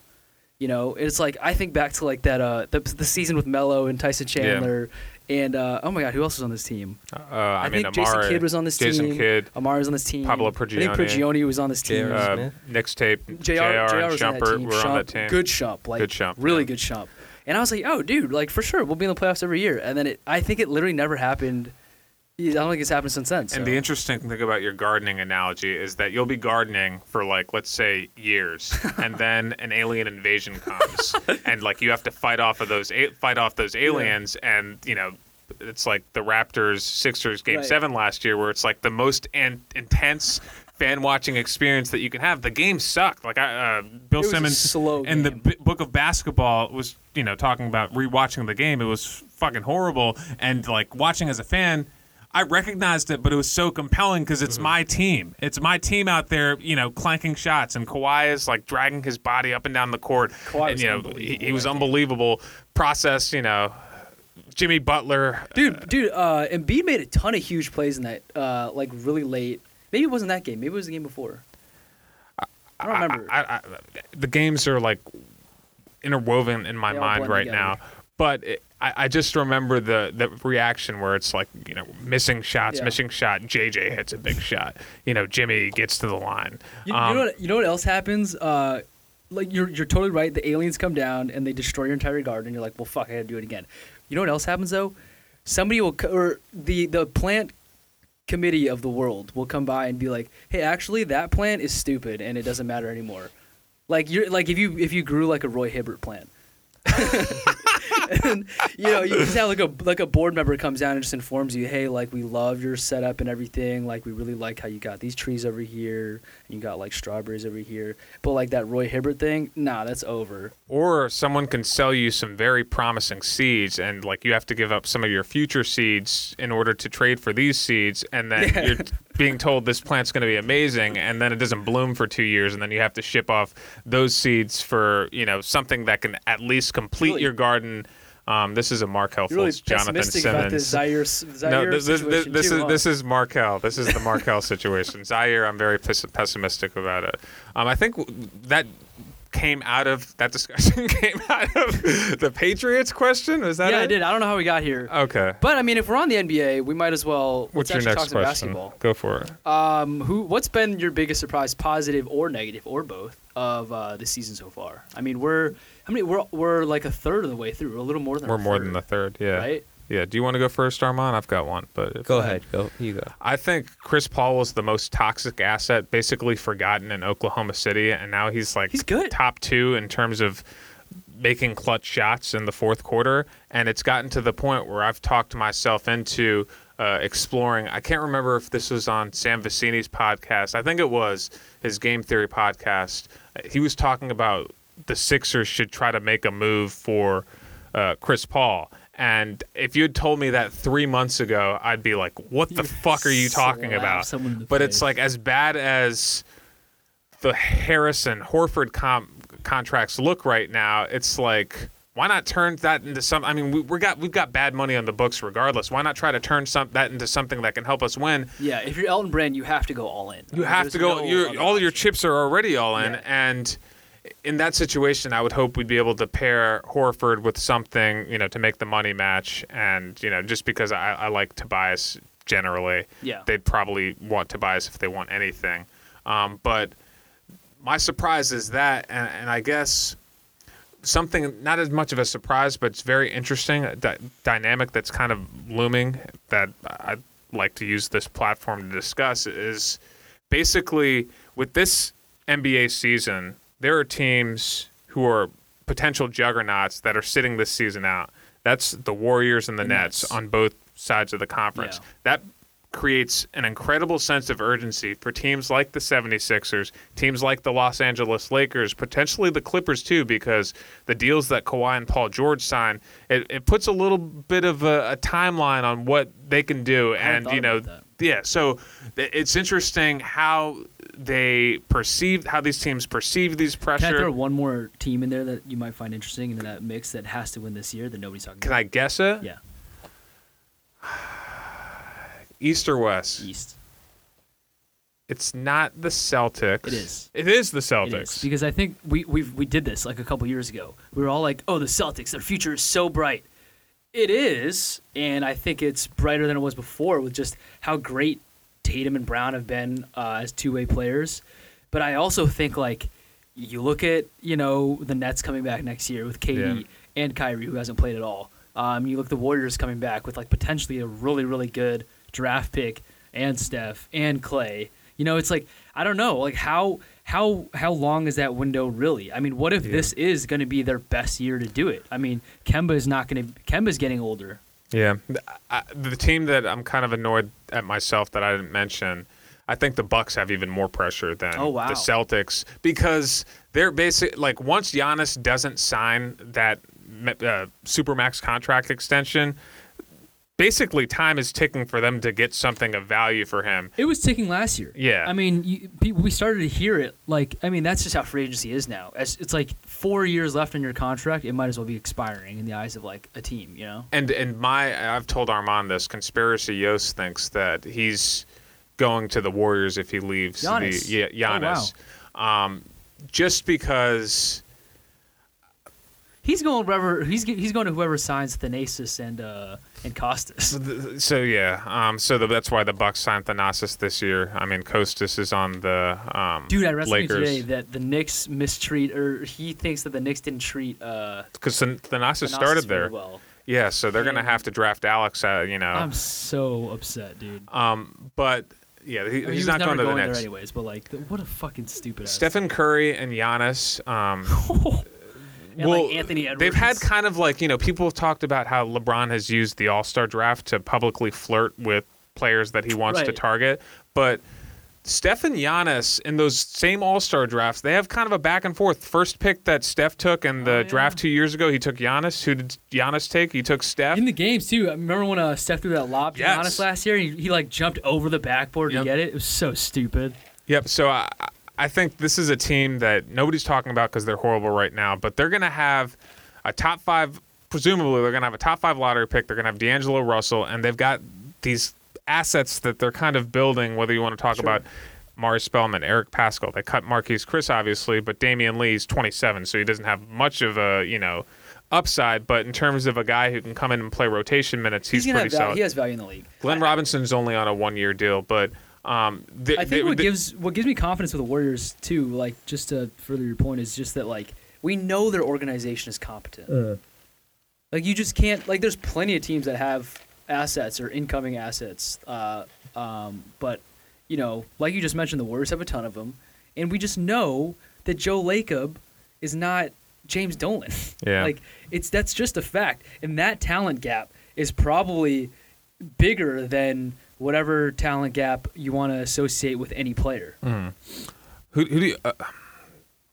You know, it's like I think back to like that uh the, the season with Mello and Tyson Chandler and uh, oh my god, who else was on this team? Uh, I, I, mean, think Jason Kidd was on this Jason team. Jason Kidd, Amar'e was on this team. Pablo I think Prigioni. Prigioni was on this team. J.R. uh, Smith? Nick's tape, JR, JR, JR and was on that Shumpert team. were on that team. Good Shump, like Good Shump, really yeah. good Shump. And I was like, oh, dude, like for sure, we'll be in the playoffs every year. And then it, I think it literally never happened. I don't think it's happened since then. So. And the interesting thing about your gardening analogy is that you'll be gardening for like let's say years, and then an alien invasion comes, and like you have to fight off of those fight off those aliens, and you know it's like the Raptors Sixers game Right. seven last year, where it's like the most an- intense fan watching experience that you can have. The game sucked. Like I, uh, Bill It was a Simmons in the. B- book of basketball was you know talking about rewatching the game. It was fucking horrible, and like watching as a fan. I recognized it, but it was so compelling because it's my team. It's my team out there, you know, clanking shots, and Kawhi is like dragging his body up and down the court. Kawhi and you know, he, he was unbelievable. Process, you know, Jimmy Butler, dude, dude, uh, Embiid made a ton of huge plays in that, uh, like really late. Maybe it wasn't that game. Maybe it was the game before. I don't remember. I, I, the games are like interwoven in my mind right together. now. But it, I, I just remember the, the reaction where it's like, you know, missing shots, Yeah. missing shot. JJ hits a big shot. You know, Jimmy gets to the line. You, Um, you know what? You know what else happens? Uh, like you're you're totally right. The aliens come down and they destroy your entire garden. And you're like, well, fuck, I gotta do it again. You know what else happens though? Somebody will or the the plant committee of the world will come by and be like, hey, actually, that plant is stupid and it doesn't matter anymore. Like you're like if you if you grew like a Roy Hibbert plant. and, you know, you just have like a like a board member comes down and just informs you, hey, like we love your setup and everything. Like we really like how you got these trees over here you got like strawberries over here. But like that Roy Hibbert thing, nah, that's over. Or someone can sell you some very promising seeds, and like you have to give up some of your future seeds in order to trade for these seeds, and then Yeah. you're being told this plant's going to be amazing, and then it doesn't bloom for two years, and then you have to ship off those seeds for you know something that can at least complete Really- your garden. Um, this is a Markelle You're really Helfels, Jonathan pessimistic Simmons. about this Zhaire, Zhaire no, this, this, this, situation this too, is huh? this is Markelle. This is the Markelle situation. Zhaire, I'm very pes- pessimistic about it. Um, I think that came out of that discussion came out of the Patriots question. Was that yeah, it? I did. I don't know how we got here. Okay. But I mean, if we're on the NBA, we might as well. What's let's your next talk question? basketball. Go for it. Um, who? What's been your biggest surprise, positive or negative or both, of uh, the season so far? I mean, we're how many? We're we're like a third of the way through. We're a little more than We're a more third, than the third. Yeah. right. Yeah. Do you want to go first, Armand? I've got one, but if- Go ahead. Go. You go. I think Chris Paul was the most toxic asset, basically forgotten in Oklahoma City, and now he's like He's good. top two in terms of making clutch shots in the fourth quarter. And it's gotten to the point where I've talked myself into uh, exploring. I can't remember if this was on Sam Vecenie's podcast. I think it was his Game Theory podcast. He was talking about the Sixers should try to make a move for uh, Chris Paul. And if you had told me that three months ago, I'd be like, "What the You'd fuck are you talking about?" someone in the But it's like as bad as the Harrison Horford com- contracts look right now. It's like why not turn that into some? I mean, we, we got we've got bad money on the books regardless. Why not try to turn some that into something that can help us win? Yeah, if you're Elton Brand, you have to go all in. You I mean, have to go. no all your chips are already all in, Yeah. and in that situation, I would hope we'd be able to pair Horford with something, you know, to make the money match. And you know, just because I, I like Tobias generally, Yeah. they'd probably want Tobias if they want anything. Um, but my surprise is that, and, and I guess something not as much of a surprise, but it's very interesting a dynamic that's kind of looming that I'd like to use this platform to discuss is basically with this NBA season, there are teams who are potential juggernauts that are sitting this season out. That's the Warriors and the, The Nets, Nets. on both sides of the conference. Yeah. That creates an incredible sense of urgency for teams like the 76ers, teams like the Los Angeles Lakers, potentially the Clippers too, because the deals that Kawhi and Paul George signed, it, it puts a little bit of a, a timeline on what they can do. And, you know, yeah, so it's interesting how they perceive, how these teams perceive these pressure. Can I throw one more team in there that you might find interesting in that mix that has to win this year that nobody's talking about? Can about? I guess it? Yeah, East or West? East. It's not the Celtics. It is. It is the Celtics. is because I think we we we did this like a couple years ago. We were all like, "Oh, the Celtics, their future is so bright." It is, and I think it's brighter than it was before with just how great Tatum and Brown have been uh, as two-way players. But I also think like you look at you know the Nets coming back next year with KD Yeah. and Kyrie who hasn't played at all. Um, you look at the Warriors coming back with like potentially a really really good draft pick and Steph and Clay. You know, it's like I don't know, like how how how long is that window really? I mean, what if Yeah. this is going to be their best year to do it? I mean, Kemba is not going to. Kemba's getting older. Yeah, I, the team that I'm kind of annoyed at myself that I didn't mention. I think the Bucks have even more pressure than Oh, wow. the Celtics because they're basic. Like once Giannis doesn't sign that uh, supermax contract extension, basically time is ticking for them to get something of value for him. It was ticking last year. Yeah. I mean, you, we started to hear it. Like, I mean, that's just how free agency is now. As it's like four years left on your contract, it might as well be expiring in the eyes of like a team. You know? And and my I've told Armand this. Conspiracy Yost thinks that he's going to the Warriors if he leaves. Giannis. The, yeah, Giannis. Um, just because He's going wherever he's he's going to whoever signs Thanasis and uh and Costas. So, yeah, um, so the, that's why the Bucks signed Thanasis this year. I mean, Kostas is on the um, Dude, I read Lakers today that the Knicks mistreat, or he thinks that the Knicks didn't treat uh, because Thanasis Thanasis started there. Well. Yeah, so they're gonna have to draft Alex. Uh, you know, I'm so upset, dude. um, but yeah, he, I mean, he's was not going to the going there Knicks. anyways, but like, what a fucking stupid ass. Stephen Curry and Giannis. Um, and well, like Anthony Edwards. They've had kind of like you know people have talked about how LeBron has used the All Star draft to publicly flirt with players that he wants to target, but Steph and Giannis in those same All Star drafts, they have kind of a back and forth. First pick that Steph took in the Oh, yeah. draft two years ago, he took Giannis. Who did Giannis take? He took Steph. in the games too. I remember when uh, Steph threw that lob to Yes. Giannis last year. He, he like jumped over the backboard Yep. to get it. It was so stupid. Yep. So I, I think this is a team that nobody's talking about because they're horrible right now, but they're going to have a top five. Presumably, they're going to have a top five lottery pick. They're going to have D'Angelo Russell, and they've got these assets that they're kind of building. Whether you want to talk Sure. about Mari Spellman, Eric Paschall, they cut Marquese Chriss obviously, but Damion Lee's 27, so he doesn't have much of a you know upside. But in terms of a guy who can come in and play rotation minutes, he's, gonna pretty solid. he has value in the league. Glenn Robinson's only on a one-year deal, but. Um, they, I they- think what they- gives what gives me confidence with the Warriors too, like just to further your point, is just that like We know their organization is competent. Uh. Like you just can't. Like there's plenty of teams that have assets or incoming assets. Uh, um, but you know, like you just mentioned, the Warriors have a ton of them, and we just know that Joe Lacob is not James Dolan. Yeah. like it's that's just a fact, and that talent gap is probably bigger than whatever talent gap you want to associate with any player. Who, who do you, uh,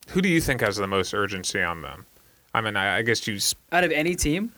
who do you think has the most urgency on them? I mean, I, I guess you, s- Out of any team,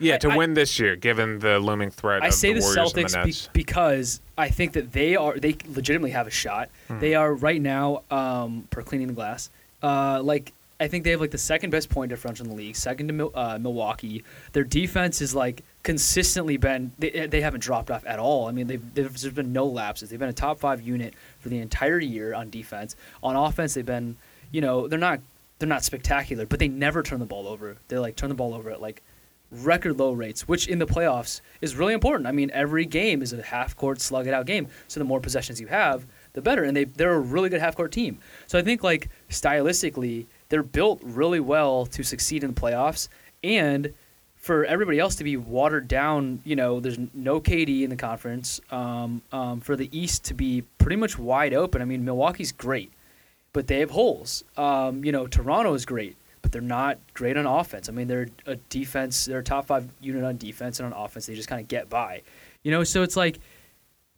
yeah, I- to I- win this year, given the looming threat I of say the the, Warriors and Celtics the be- because I think that they are they legitimately have a shot. Hmm. They are right now um, per cleaning the glass. Uh, like I think they have like the second best point differential in the league, second to uh, Milwaukee. Their defense is like consistently been they, they haven't dropped off at all. I mean they've, they've there's been no lapses. They've been a top five unit for the entire year on defense. On offense they've been you know they're not they're not spectacular, but they never turn the ball over. They like turn the ball over at like record low rates, which in the playoffs is really important. I mean, every game is a half court slug it out game. So the more possessions you have, the better. And they they're a really good half court team. So I think like stylistically, they're built really well to succeed in the playoffs. And for everybody else to be watered down, you know, there's no KD in the conference. Um, um, for the East to be pretty much wide open. I mean, Milwaukee's great, but they have holes. Um, you know, Toronto is great, but they're not great on offense. I mean, they're a defense. They're a top five unit on defense and on offense. They just kind of get by. You know, so it's like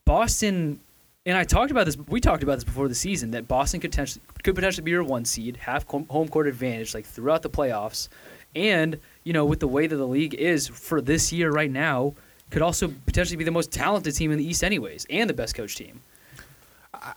Boston. And I talked about this. We talked about this before the season that Boston could potentially could potentially be your one seed, have home court advantage like throughout the playoffs, and you know with the way that the league is for this year right now, could also potentially be the most talented team in the East, anyways, and the best coach team.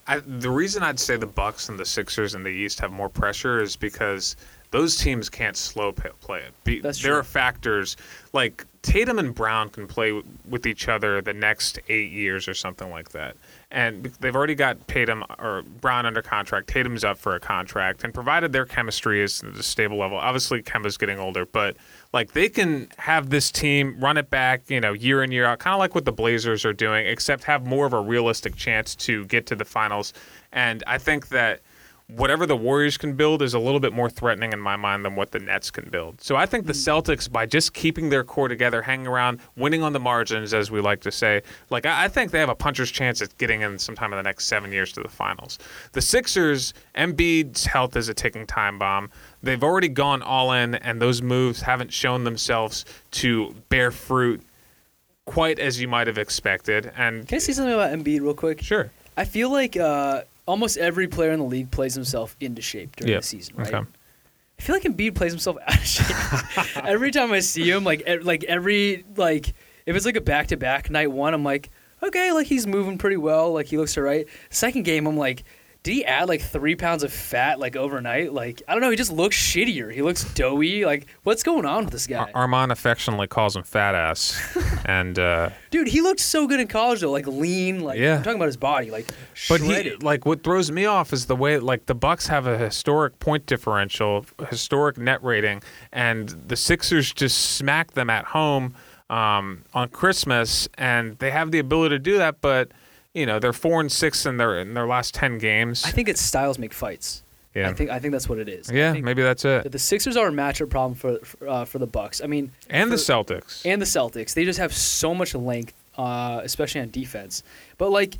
I, the reason I'd say the Bucks and the Sixers in the East have more pressure is because those teams can't slow play it. Be, there true. are factors like Tatum and Brown can play w- with each other the next eight years or something like that, and they've already got Tatum or Brown under contract. Tatum's up for a contract, and provided their chemistry is at a stable level, obviously Kemba's getting older, but like they can have this team run it back, you know, year in year out, kind of like what the Blazers are doing, except have more of a realistic chance to get to the finals. And I think that whatever the Warriors can build is a little bit more threatening in my mind than what the Nets can build. So I think the Celtics, by just keeping their core together, hanging around, winning on the margins, as we like to say, like I, I think they have a puncher's chance at getting in sometime in the next seven years to the finals. The Sixers, Embiid's health is a ticking time bomb. They've already gone all in, and those moves haven't shown themselves to bear fruit quite as you might have expected. And Can I say something about Embiid real quick? sure, I feel like uh, almost every player in the league plays himself into shape during Yeah, the season, right? okay. I feel like Embiid plays himself out of shape. every time I see him, like e- like every like if it's like a back to back night one, I'm like, okay, like he's moving pretty well, like he looks alright. Second game, I'm like, did he add like three pounds of fat like overnight? Like I don't know. He just looks shittier. He looks doughy. Like what's going on with this guy? Ar- Armand affectionately calls him fat ass, and uh, Dude, he looked so good in college though. Like lean. Like Yeah. I'm talking about his body. Like but shredded. he like what throws me off is the way like the Bucks have a historic point differential, historic net rating, and the Sixers just smack them at home um, on Christmas, and they have the ability to do that, but. You know they're four and six in their in their last ten games. I think it's styles make fights. yeah, I think I think that's what it is. Yeah, maybe that's it. the Sixers are a matchup problem for for, uh, for the Bucks. I mean, And the Celtics. and the Celtics. They just have so much length, uh, especially on defense. But like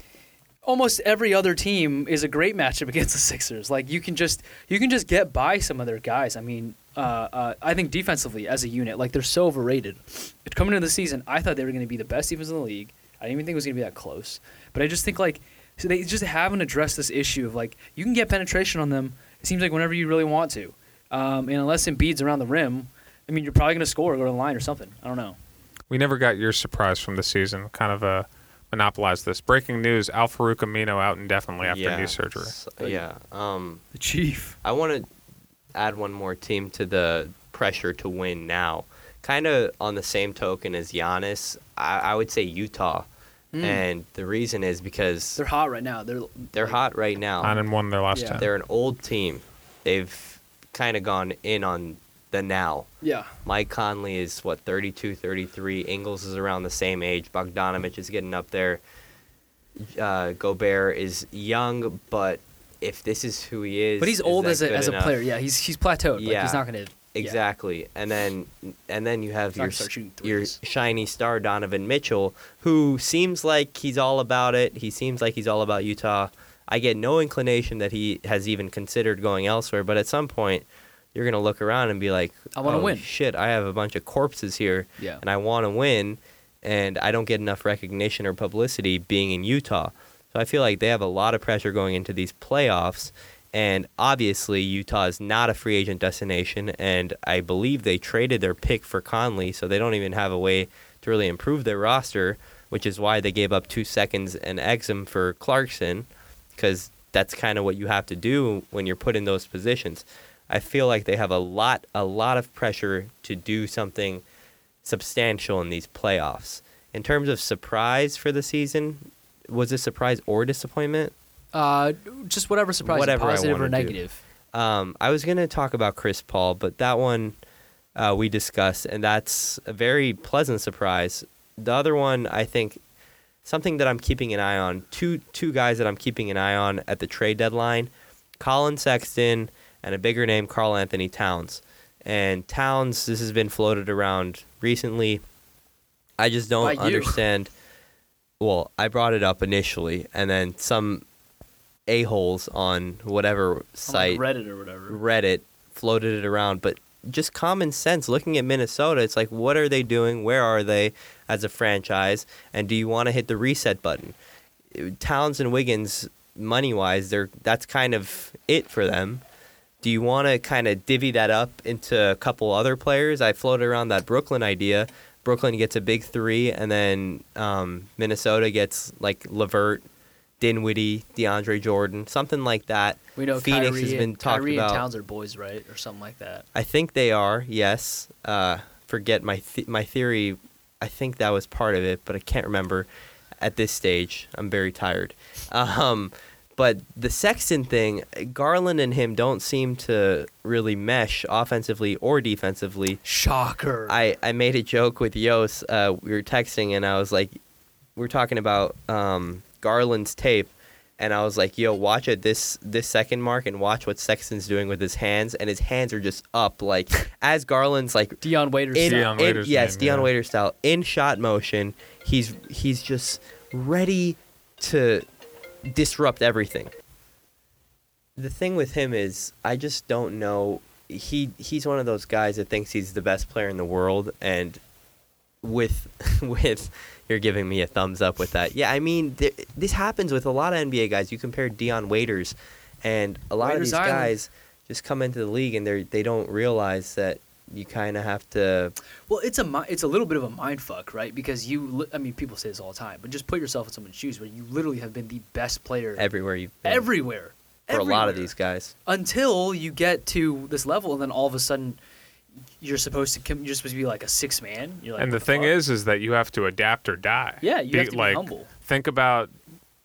almost every other team is a great matchup against the Sixers. Like you can just you can just get by some of their guys. I mean, uh, uh, I think defensively as a unit, like they're so overrated. Coming into the season, I thought they were going to be the best defense in the league. I didn't even think it was going to be that close. But I just think like so they just haven't addressed this issue of like you can get penetration on them. It seems like whenever you really want to, um, and unless Embiid's around the rim, I mean, you're probably going to score or go to the line or something. I don't know. We never got your surprise from the season. Kind of uh, monopolized this. Breaking news: Al-Farouq Aminu out indefinitely after yeah. knee surgery. S- yeah. Um, The Chief. I want to add one more team to the pressure to win now. Kind of on the same token as Giannis, I, I would say Utah. Mm. And the reason is because They're hot right now. They're they're hot right now. Nine and one their last Yeah. ten. They're an old team. They've kind of gone in on the now. Yeah. Mike Conley is what 32, 33. Ingles is around the same age. Bogdanovic is getting up there. Uh, Gobert is young, but if this is who he is, But he's is old as a good as a player. Yeah, he's he's plateaued. Like, Yeah. he's not gonna. Exactly, and then and then you have your gonna start shooting your shiny star Donovan Mitchell, who seems like he's all about it. He seems like he's all about Utah. I get no inclination that he has even considered going elsewhere. But at some point, you're gonna look around and be like, I wanna "Oh, win." Shit, I have a bunch of corpses here, Yeah. and I want to win, and I don't get enough recognition or publicity being in Utah. So I feel like they have a lot of pressure going into these playoffs. And obviously, Utah is not a free agent destination, and I believe they traded their pick for Conley, so they don't even have a way to really improve their roster, which is why they gave up two seconds and Exum for Clarkson, because that's kind of what you have to do when you're put in those positions. I feel like they have a lot, a lot of pressure to do something substantial in these playoffs. In terms of surprise for the season, was it surprise or disappointment? Uh, just whatever surprise, you, Whatever I positive or negative. Um, I was gonna talk about Chris Paul, but that one uh, we discussed, and that's a very pleasant surprise. The other one, I think, something that I'm keeping an eye on. Two two guys that I'm keeping an eye on at the trade deadline: Collin Sexton and a bigger name, Karl-Anthony Towns. And Towns, this has been floated around recently. I just don't understand. Well, I brought it up initially, and then some a holes on whatever site like Reddit or whatever. Reddit floated it around, but just common sense looking at Minnesota, it's like what are they doing? Where are they as a franchise? And do you want to hit the reset button? Towns and Wiggins, money wise, they're that's kind of it for them. Do you want to kind of divvy that up into a couple other players? I floated around that Brooklyn idea. Brooklyn gets a big three, and then um, Minnesota gets like Levert, Dinwiddie, DeAndre Jordan, something like that. We know Phoenix Kyrie, has been talked Kyrie about. and Towns are boys, right, or something like that. I think they are. Yes. Uh, forget my th- my theory. I think that was part of it, but I can't remember at this stage. I'm very tired. Um, but the Sexton thing, Garland and him don't seem to really mesh offensively or defensively. Shocker. I, I made a joke with Yos. Uh, we were texting, and I was like, we are talking about um, Garland's tape, and I was like, yo, watch at this this second mark and watch what Sexton's doing with his hands, and his hands are just up, like as Garland's like Dion Waiters. in, Dion in- Waiters' yes, name, Dion yeah. Waiter style in shot motion. He's he's just ready to disrupt everything. The thing with him is, I just don't know. He he's one of those guys that thinks he's the best player in the world, and with with you're giving me a thumbs up with that. Yeah, I mean th- this happens with a lot of NBA guys. You compare Dion Waiters, and a lot Waiters of these Island. guys just come into the league and they they don't realize that you kind of have to. Well, it's a it's a little bit of a mind fuck, right? Because you, li- I mean, people say this all the time, but just put yourself in someone's shoes where you literally have been the best player everywhere you've been. everywhere, for a lot of these guys. until you get to this level, and then all of a sudden you're supposed to com- you're supposed to be like a six man. Like, and the thing fuck? is, is that you have to adapt or die. Yeah, you Be- have to be like, humble. Think about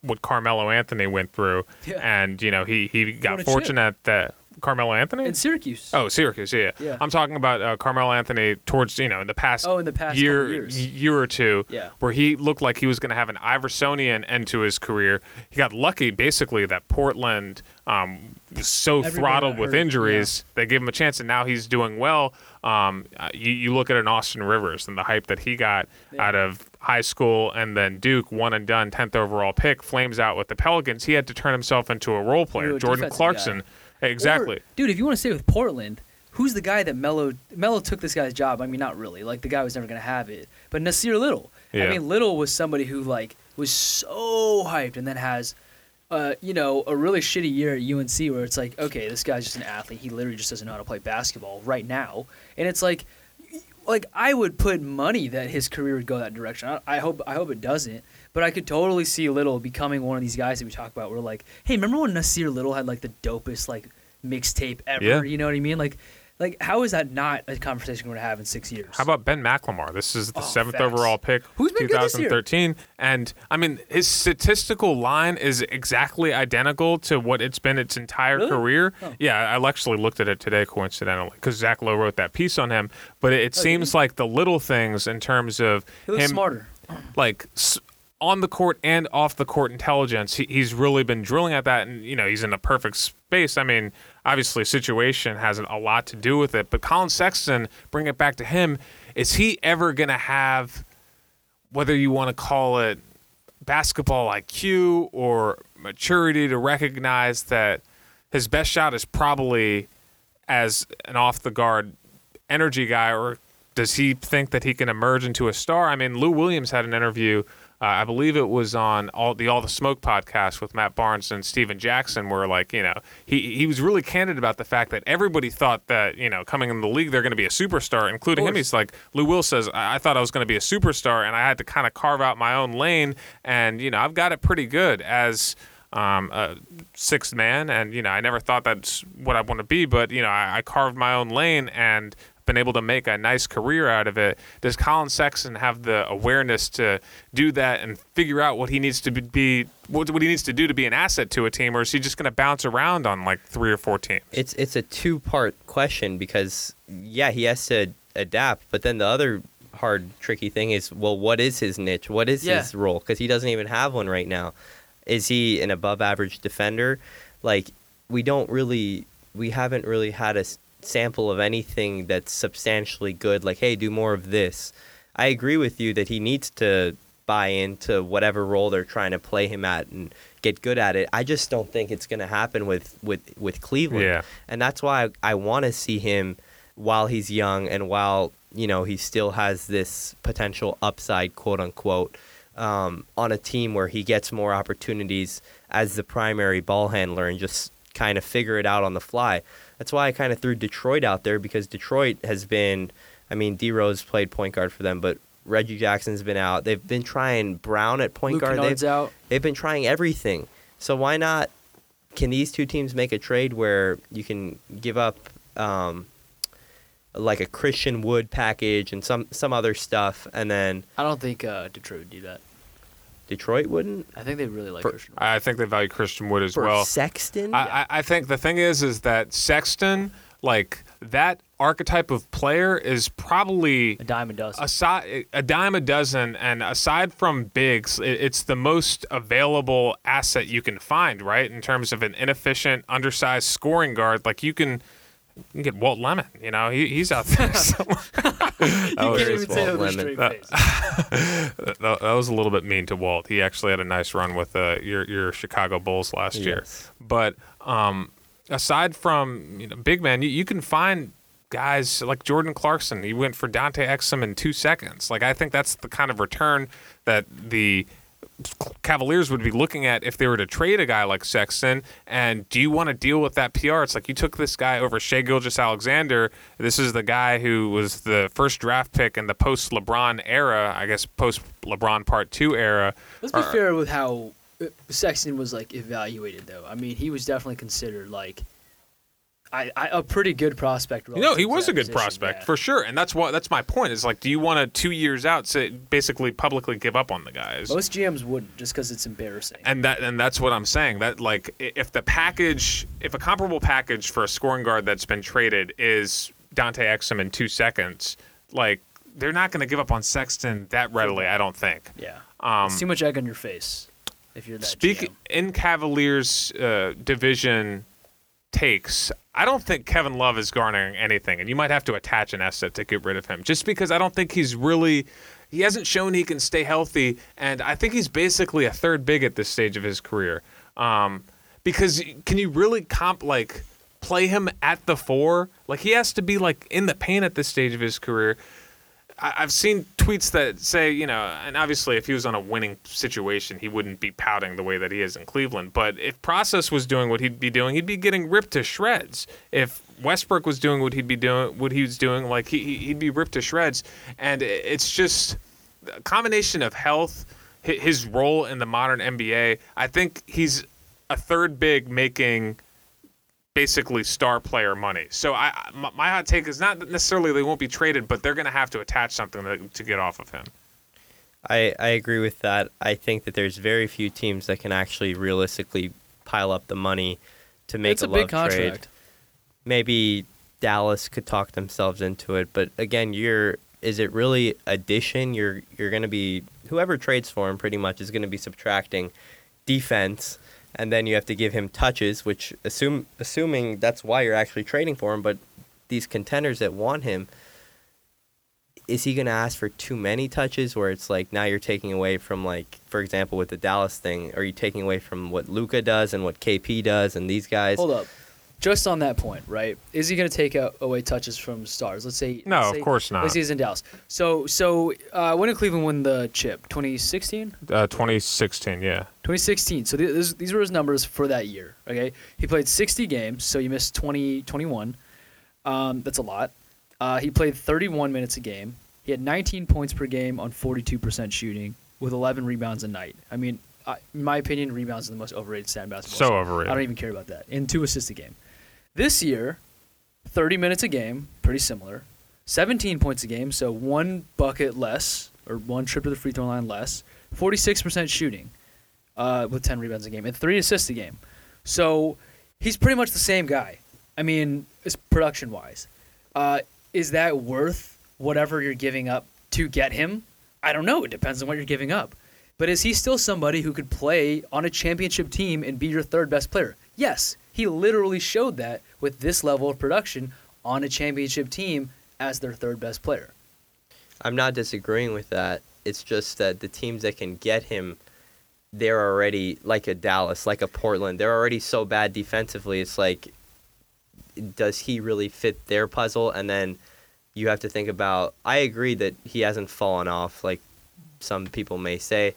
what Carmelo Anthony went through, Yeah. and you know he he got chip. fortunate that Carmelo Anthony. in Syracuse. Oh, Syracuse, yeah. Yeah. I'm talking about uh, Carmelo Anthony towards you know in the past. Oh, in the past year year or two, Yeah. where he looked like he was going to have an Iversonian end to his career. He got lucky, basically, that Portland um, so Everybody throttled with hurt, injuries. They gave him a chance, and now he's doing well. Um, uh, you, you look at an Austin Rivers and the hype that he got Yeah. out of high school, and then Duke, one and done, tenth overall pick, flames out with the Pelicans. He had to turn himself into a role player. A Jordan Clarkson, exactly. Or, dude, if you want to stay with Portland, who's the guy that Melo Melo took this guy's job? I mean, not really. Like the guy was never gonna have it. But Nassir Little. Yeah. I mean, Little was somebody who like was so hyped, and then has. Uh, you know, a really shitty year at UNC where it's like, okay, this guy's just an athlete. He literally just doesn't know how to play basketball right now, and it's like, like I would put money that his career would go that direction. I, I hope, I hope it doesn't. But I could totally see Little becoming one of these guys that we talk about. Where like, hey, remember when Nassir Little had like the dopest like mixtape ever? Yeah. You know what I mean? Like, like how is that not a conversation we're gonna have in six years? How about Ben McLemore? This is the Oh, seventh facts. overall pick, Who's been good this year? 2013, and I mean his statistical line is exactly identical to what it's been its entire Really? career. Oh. Yeah, I actually looked at it today coincidentally because Zach Lowe wrote that piece on him. But it, Oh, seems like the little things in terms of he looks him smarter? like s- on the court and off the court intelligence. He, he's really been drilling at that, and you know he's in a perfect space. I mean, obviously situation has a lot to do with it, but Collin Sexton, bring it back to him. Is he ever going to have, whether you want to call it basketball IQ or maturity, to recognize that his best shot is probably as an off the guard energy guy, or does he think that he can emerge into a star? I mean, Lou Williams had an interview. Uh, I believe it was on all the All the Smoke podcast with Matt Barnes and Stephen Jackson, where like you know he he was really candid about the fact that everybody thought that you know coming in the league they're going to be a superstar, including him. He's like Lou Will says I, I thought I was going to be a superstar, and I had to kind of carve out my own lane, and you know I've got it pretty good as um, a sixth man, and you know I never thought that's what I want to be, but you know I, I carved my own lane and been able to make a nice career out of it. Does Collin Sexton have the awareness to do that and figure out what he needs to be, be what, what he needs to do to be an asset to a team, or is he just going to bounce around on like three or four teams? It's it's a two part question because yeah, he has to adapt, but then the other hard tricky thing is well, what is his niche? What is Yeah. his role? Because he doesn't even have one right now. Is he an above average defender? Like we don't really we haven't really had a s- sample of anything that's substantially good. Like hey, do more of this. I agree with you that he needs to buy into whatever role they're trying to play him at and get good at it. I just don't think it's going to happen with with with Cleveland. Yeah. And that's why I, I want to see him while he's young and while, you know, he still has this potential upside, quote unquote, um, on a team where he gets more opportunities as the primary ball handler and just kind of figure it out on the fly. That's why I kind of threw Detroit out there because Detroit has been, I mean, D Rose played point guard for them, but Reggie Jackson's been out. They've been trying Brown at point Luke guard. Kennard's They've, out. they've been trying everything. So why not? Can these two teams make a trade where you can give up um, like a Christian Wood package and some some other stuff, and then I don't think uh, Detroit would do that. Detroit wouldn't I think they really like For- Christian. Wood. I think they value Christian Wood as for well. Sexton. I, I I think the thing is, is that Sexton, like that archetype of player, is probably A dime a dozen. aside a dime a dozen, and aside from bigs, it, it's the most available asset you can find, right? In terms of an inefficient, undersized scoring guard, like you can. You can get Walt Lemon, you know, he, he's out there. somewhere. you Oh, can't even say that Walt straight Lemon. face. that, that was a little bit mean to Walt. He actually had a nice run with uh, your your Chicago Bulls last year. But um, aside from you know, big man, you, you can find guys like Jordan Clarkson. He went for Dante Exum in two seconds. Like I think that's the kind of return that the Cavaliers would be looking at if they were to trade a guy like Sexton. And do you want to deal with that PR? It's like you took this guy over Shai Gilgeous-Alexander. This is the guy who was the first draft pick in the post LeBron era, I guess post LeBron Part Two era. Let's be Or- fair with how uh, Sexton was like evaluated though. I mean, he was definitely considered like I, I a pretty good prospect. You know, he was a good position, prospect yeah. for sure, and that's what that's my point. Is like, do you want to two years out say basically publicly give up on the guys? Most GMs wouldn't just because it's embarrassing. And that and that's what I'm saying. That like if the package, if a comparable package for a scoring guard that's been traded is Dante Exum in two seconds, like they're not going to give up on Sexton that readily. I don't think. yeah, Um, it's too much egg on your face if you're that. Speak GM. in Cavaliers uh, division takes. I don't think Kevin Love is garnering anything, and you might have to attach an asset to get rid of him, just because I don't think he's really. He hasn't shown he can stay healthy, and I think he's basically a third big at this stage of his career. Um, because can you really comp like play him at the four? Like he has to be like in the paint at this stage of his career. I've seen tweets that say, you know, and obviously if he was on a winning situation, he wouldn't be pouting the way that he is in Cleveland. But if Process was doing what he'd be doing, he'd be getting ripped to shreds. If Westbrook was doing what he'd be doing, what he was doing, like he- he'd be ripped to shreds. And it's just a combination of health, his role in the modern NBA. I think he's a third big making basically star player money. So I, I- my, my hot take is not necessarily they won't be traded, but they're going to have to attach something to, to get off of him. I, I agree with that. I think that there's very few teams that can actually realistically pile up the money to make it's a, a big love contract. trade. Maybe Dallas could talk themselves into it, but again, you're is it really addition? You're you're going to be whoever trades for him pretty much is going to be subtracting defense and then you have to give him touches, which assume assuming that's why you're actually trading for him, but these contenders that want him is he going to ask for too many touches where it's like now you're taking away from like for example with the Dallas thing are you taking away from what Luka does and what KP does and these guys Hold up. Just on that point, right? Is he going to take out, away touches from stars? Let's say No, let's of course not. Let's say he's in Dallas. So, so uh, when did Cleveland win the chip? 2016, Uh, 2016, yeah. 2016. So th- this, these were his numbers for that year. Okay, he played 60 games, so you missed 20, 21. Um, that's a lot. Uh, he played 31 minutes a game. He had 19 points per game on 42% shooting, with 11 rebounds a night. I mean, I, in my opinion, rebounds are the most overrated stat in basketball. So overrated. I don't even care about that. And two assists a game. This year, 30 minutes a game, pretty similar. 17 points a game, so one bucket less, or one trip to the free throw line less. 46% shooting uh, with 10 rebounds a game, and three assists a game. So he's pretty much the same guy. I mean, it's production wise. Uh, is that worth whatever you're giving up to get him? I don't know. It depends on what you're giving up. But is he still somebody who could play on a championship team and be your third best player? Yes, he literally showed that with this level of production on a championship team as their third best player. I'm not disagreeing with that. It's just that the teams that can get him, they're already like a Dallas, like a Portland. They're already so bad defensively. It's like, does he really fit their puzzle? And then you have to think about. I agree that he hasn't fallen off, like some people may say.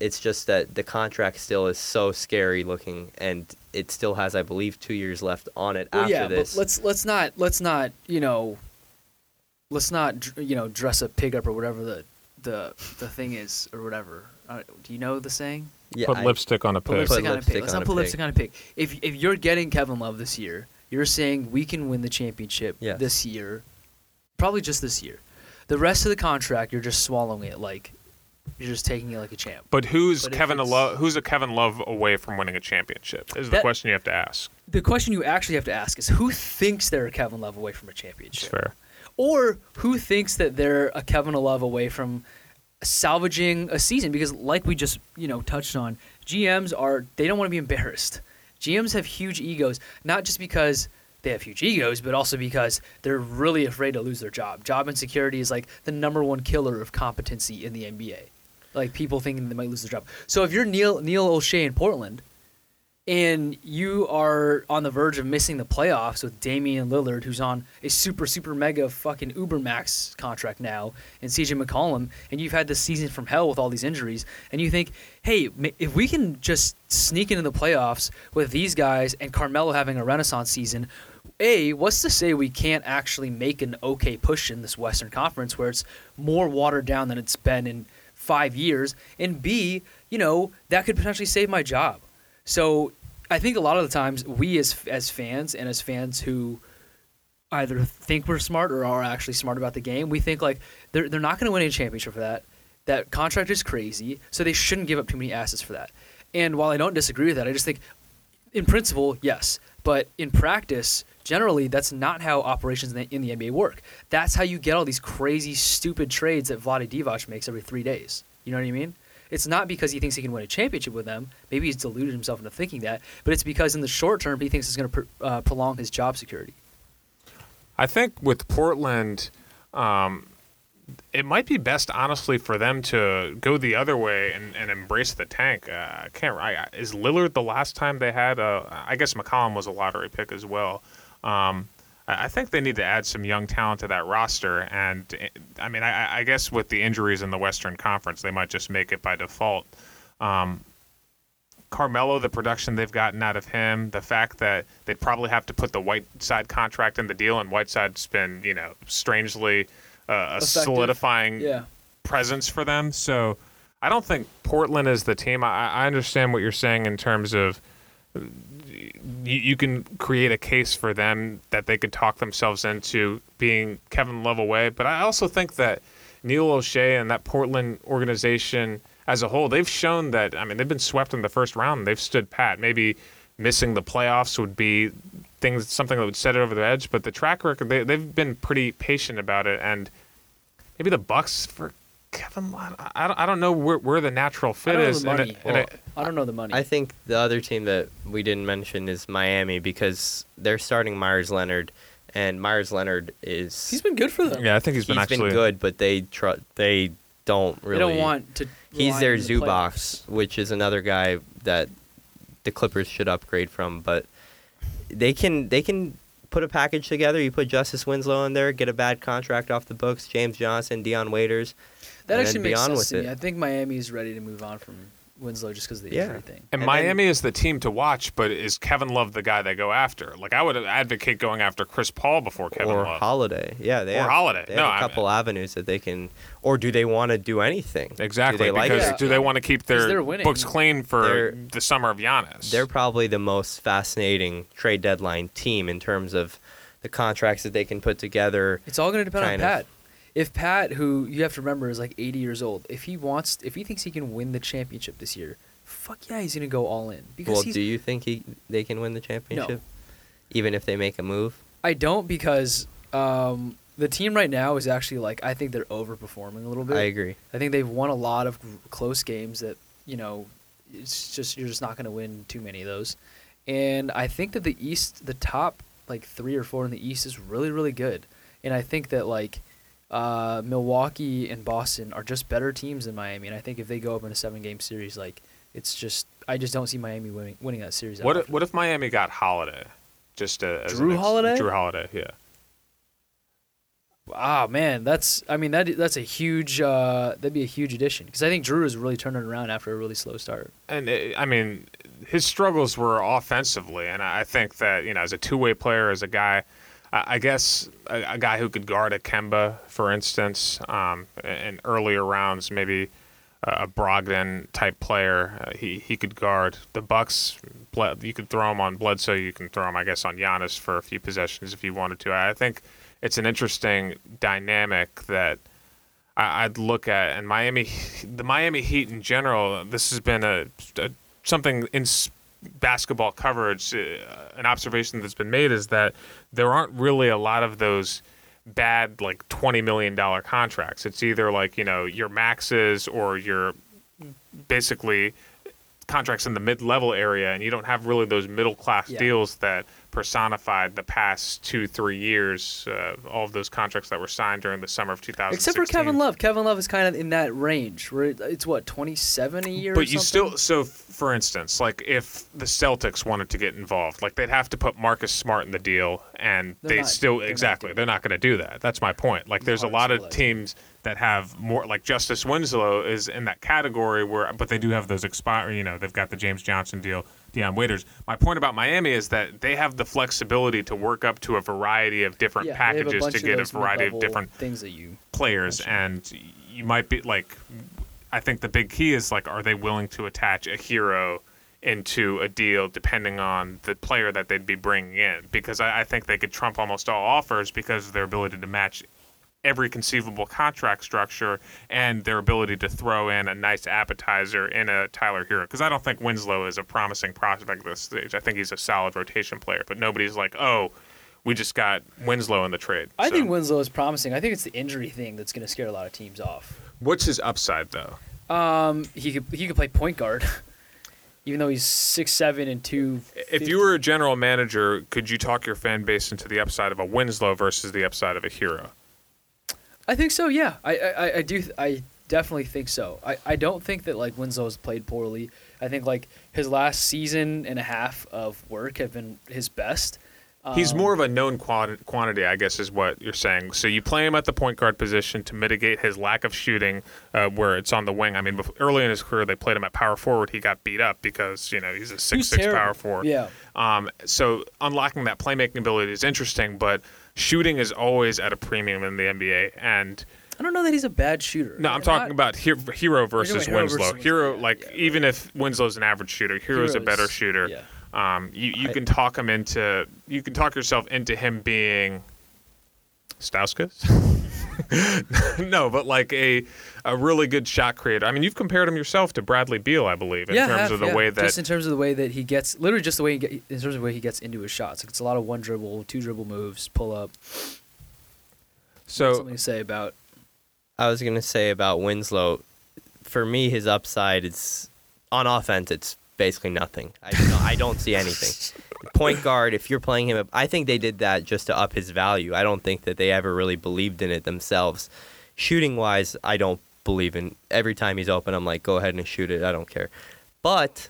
It's just that the contract still is so scary looking, and it still has, I believe, two years left on it Well, after yeah, this. but let's let's not let's not you know, let's not you know dress a pig up or whatever the the the thing is or whatever. Uh, do you know the saying? yeah, Put I- lipstick on a pig. Put pig. lipstick Put on a lipstick pig. Let's on not a put pig. lipstick on a pig. If if you're getting Kevin Love this year, you're saying we can win the championship Yes. this year, probably just this year. The rest of the contract, you're just swallowing it like you're just taking it like a champ. But who's But if Kevin it's- Love? Who's a Kevin Love away from winning a championship? Is the That- question you have to ask. The question you actually have to ask is who thinks they're a Kevin Love away from a It's championship? fair. or who thinks that they're a Kevin Love away from salvaging a season because like we just you know touched on GMs are they don't want to be embarrassed GMs have huge egos not just because they have huge egos but also because they're really afraid to lose their job job insecurity is like the number one killer of competency in the NBA like people thinking they might lose their job. So if you're Neil Neil Olshey in Portland and you are on the verge of missing the playoffs with Damian Lillard, who's on a super, super mega fucking Uber Max contract now, and CJ McCollum, and you've had this season from hell with all these injuries, and you think, hey, if we can just sneak into the playoffs with these guys and Carmelo having a renaissance season, A, what's to say we can't actually make an okay push in this Western Conference where it's more watered down than it's been in five years, and B, you know, that could potentially save my job. So I think a lot of the times we as as fans and as fans who either think we're smart or are actually smart about the game, we think like they're they're not going to win a championship for that. That contract is crazy, so they shouldn't give up too many assets for that. And while I don't disagree with that, I just think in principle, yes, but in practice, generally that's not how operations in the, in the NBA work. That's how you get all these crazy stupid trades that Vlade Divac makes every 3 days. You know what I mean? It's not because he thinks he can win a championship with them. Maybe he's deluded himself into thinking that, but it's because in the short term he thinks it's going to pr- uh, prolong his job security. I think with Portland, um, it might be best, honestly, for them to go the other way and, and embrace the tank. Uh, I can't. I, is Lillard the last time they had a? I guess McCollum was a lottery pick as well. Um, I think they need to add some young talent to that roster, and I mean, I, I guess with the injuries in the Western Conference, they might just make it by default. Um, Carmelo, the production they've gotten out of him, the fact that they'd probably have to put the Whiteside contract in the deal, and Whiteside's been, you know, strangely uh, a solidifying Yeah. presence for them. So I don't think Portland is the team. I, I understand what you're saying in terms of you, you can create a case for them that they could talk themselves into being Kevin Love away. But I also think that Neil Olshey and that Portland organization as a whole, they've shown that, I mean, they've been swept in the first round. They've stood pat. Maybe missing the playoffs would be things something that would set it over the edge. But the track record, they, they've been pretty patient about it. And maybe the Bucks for Kevin Love. I don't, I don't know where, where the natural I fit don't know is. the and money. it- and Well, it- I don't know the money. I think the other team that we didn't mention is Miami because they're starting Meyers Leonard, and Meyers Leonard is He's been good for them. yeah, I think he's been he's actually been good, but they tr- they don't really. They don't want to. He's their on the Zubox, which is another guy that the Clippers should upgrade from. But they can they can put a package together. You put Justice Winslow in there, get a bad contract off the books. James Johnson, Dion Waiters. That actually makes sense to me. it. I think Miami is ready to move on from Winslow just because of the Yeah. injury thing. And, And then- Miami is the team to watch, but is Kevin Love the guy they go after? Like I would advocate going after Chris Paul before Kevin or Love. Holiday, yeah, they are. Or have, Holiday. They No, have I- a couple avenues that they can, or do they want to do anything? exactly, Do they like because do they want to keep their books clean for They're- the summer of Giannis? They're probably the most fascinating trade deadline team in terms of the contracts that they can put together. It's all going to depend on Kind of. If Pat, who you have to remember is like 80 years old, if he wants, if he thinks he can win the championship this year, fuck yeah, he's going to go all in because Well, do you think he they can win the championship, even if they make a move? I don't because um, the team right now is actually like I think they're overperforming a little bit. I agree. I think they've won a lot of close games that you know, it's just you're just not going to win too many of those. And I think that the East, the top like three or four in the East is really really good. And I think that like uh, Milwaukee and Boston are just better teams than Miami. And I think if they go up in a seven game series, like it's just I just don't see Miami winning winning that series. what if, what if Miami got Holiday? Just a, as Jrue ex- Holiday? Jrue Holiday, yeah. Ah man, that's I mean that that's a huge uh, that'd be a huge addition because I think Jrue is really turning around after a really slow start. And uh, I mean, his struggles were offensively, and I think that you know, as a two-way player, as a guy, I guess a, a guy who could guard a Kemba, for instance, um, in earlier rounds, maybe a Brogdon type player, uh, he he could guard the Bucks. You could throw him on Bledsoe. You can throw him, I guess, on Giannis for a few possessions if you wanted to. I think it's an interesting dynamic that. I- I'd look at and Miami, the Miami Heat in general. This has been a, a something in basketball coverage. Uh, an observation that's been made is that there aren't really a lot of those bad like twenty million dollar contracts. It's either like you know your maxes or your basically contracts in the mid level area, and you don't have really those middle class Yeah. deals that personified the past two three years. Uh, all of those contracts that were signed during the summer of 2016. Except for Kevin Love. Kevin Love is kind of in that range where it's what twenty seven a year. or But you something? still, so for instance, like if the Celtics wanted to get involved, like they'd have to put Marcus Smart in the deal, and They're they not- still they're exactly doing they're not going to do that. That's my point. Like there's a lot of teams that have more, like Justice Winslow is in that category where, but they do have those expire. You know, they've got the James Johnson deal, Dion um, Waiters. My point about Miami is that they have the flexibility to work up to a variety of different Yeah, they have a packages to get a variety of different things that you. players, mentioned. and you might be like, I think the big key is like, are they willing to attach a Herro into a deal depending on the player that they'd be bringing in? Because I, I think they could trump almost all offers because of their ability to match every conceivable contract structure and their ability to throw in a nice appetizer in a Tyler Herro. Because I don't think Winslow is a promising prospect at this stage. I think he's a solid rotation player, but nobody's like, oh, we just got Winslow in the trade. I So- think Winslow is promising. I think it's the injury thing that's going to scare a lot of teams off. What's his upside though? Um, he could he could play point guard, even though he's six seven and two. If you were a general manager, could you talk your fan base into the upside of a Winslow versus the upside of a Herro? I think so. Yeah, I I, I do. I definitely think so. I, I don't think that like Winslow has played poorly. I think like his last season and a half of work have been his best. He's Um, more of a known quantity, I guess, is what you're saying. So you play him at the point guard position to mitigate his lack of shooting, uh, where it's on the wing. I mean, bef- early in his career, they played him at power forward. He got beat up because you know he's a six six power forward. Yeah. Um, so unlocking that playmaking ability is interesting, but shooting is always at a premium in the NBA. And I don't know that he's a bad shooter. no, I'm talking about Herro, Herro versus Herro Winslow. versus Herro, Winslow, like yeah, even if Winslow's an average shooter, Herro's a better shooter. Yeah. Um, you you I- can talk him into you can talk yourself into him being Stauskas. no, but like a a really good shot creator. I mean, you've compared him yourself to Bradley Beal, I believe, in yeah, terms have, of the yeah. way that just in terms of the way that he gets, literally just the way he get, in terms of the way he gets into his shots. Like it's a lot of one dribble, two dribble moves, pull up. so something to say about. I was gonna say about Winslow. For me, his upside is on offense. It's basically nothing. I don't, I don't see anything. Point guard. If you're playing him, I think they did that just to up his value. I don't think that they ever really believed in it themselves. Shooting wise, I don't believe in. Every time he's open, I'm like, go ahead and shoot it. I don't care. But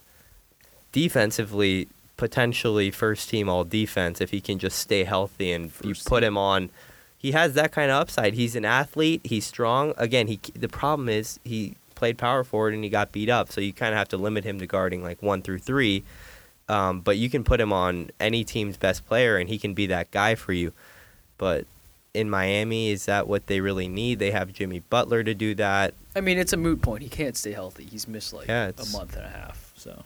defensively, potentially first team all defense if he can just stay healthy and you put him on. He has that kind of upside. He's an athlete. He's strong. Again, he the problem is he played power forward and he got beat up. So you kind of have to limit him to guarding like one through three. Um, but you can put him on any team's best player and he can be that guy for you. But in Miami, is that what they really need? They have Jimmy Butler to do that. I mean, it's a moot point. He can't stay healthy. He's missed like Yeah, a month and a half. So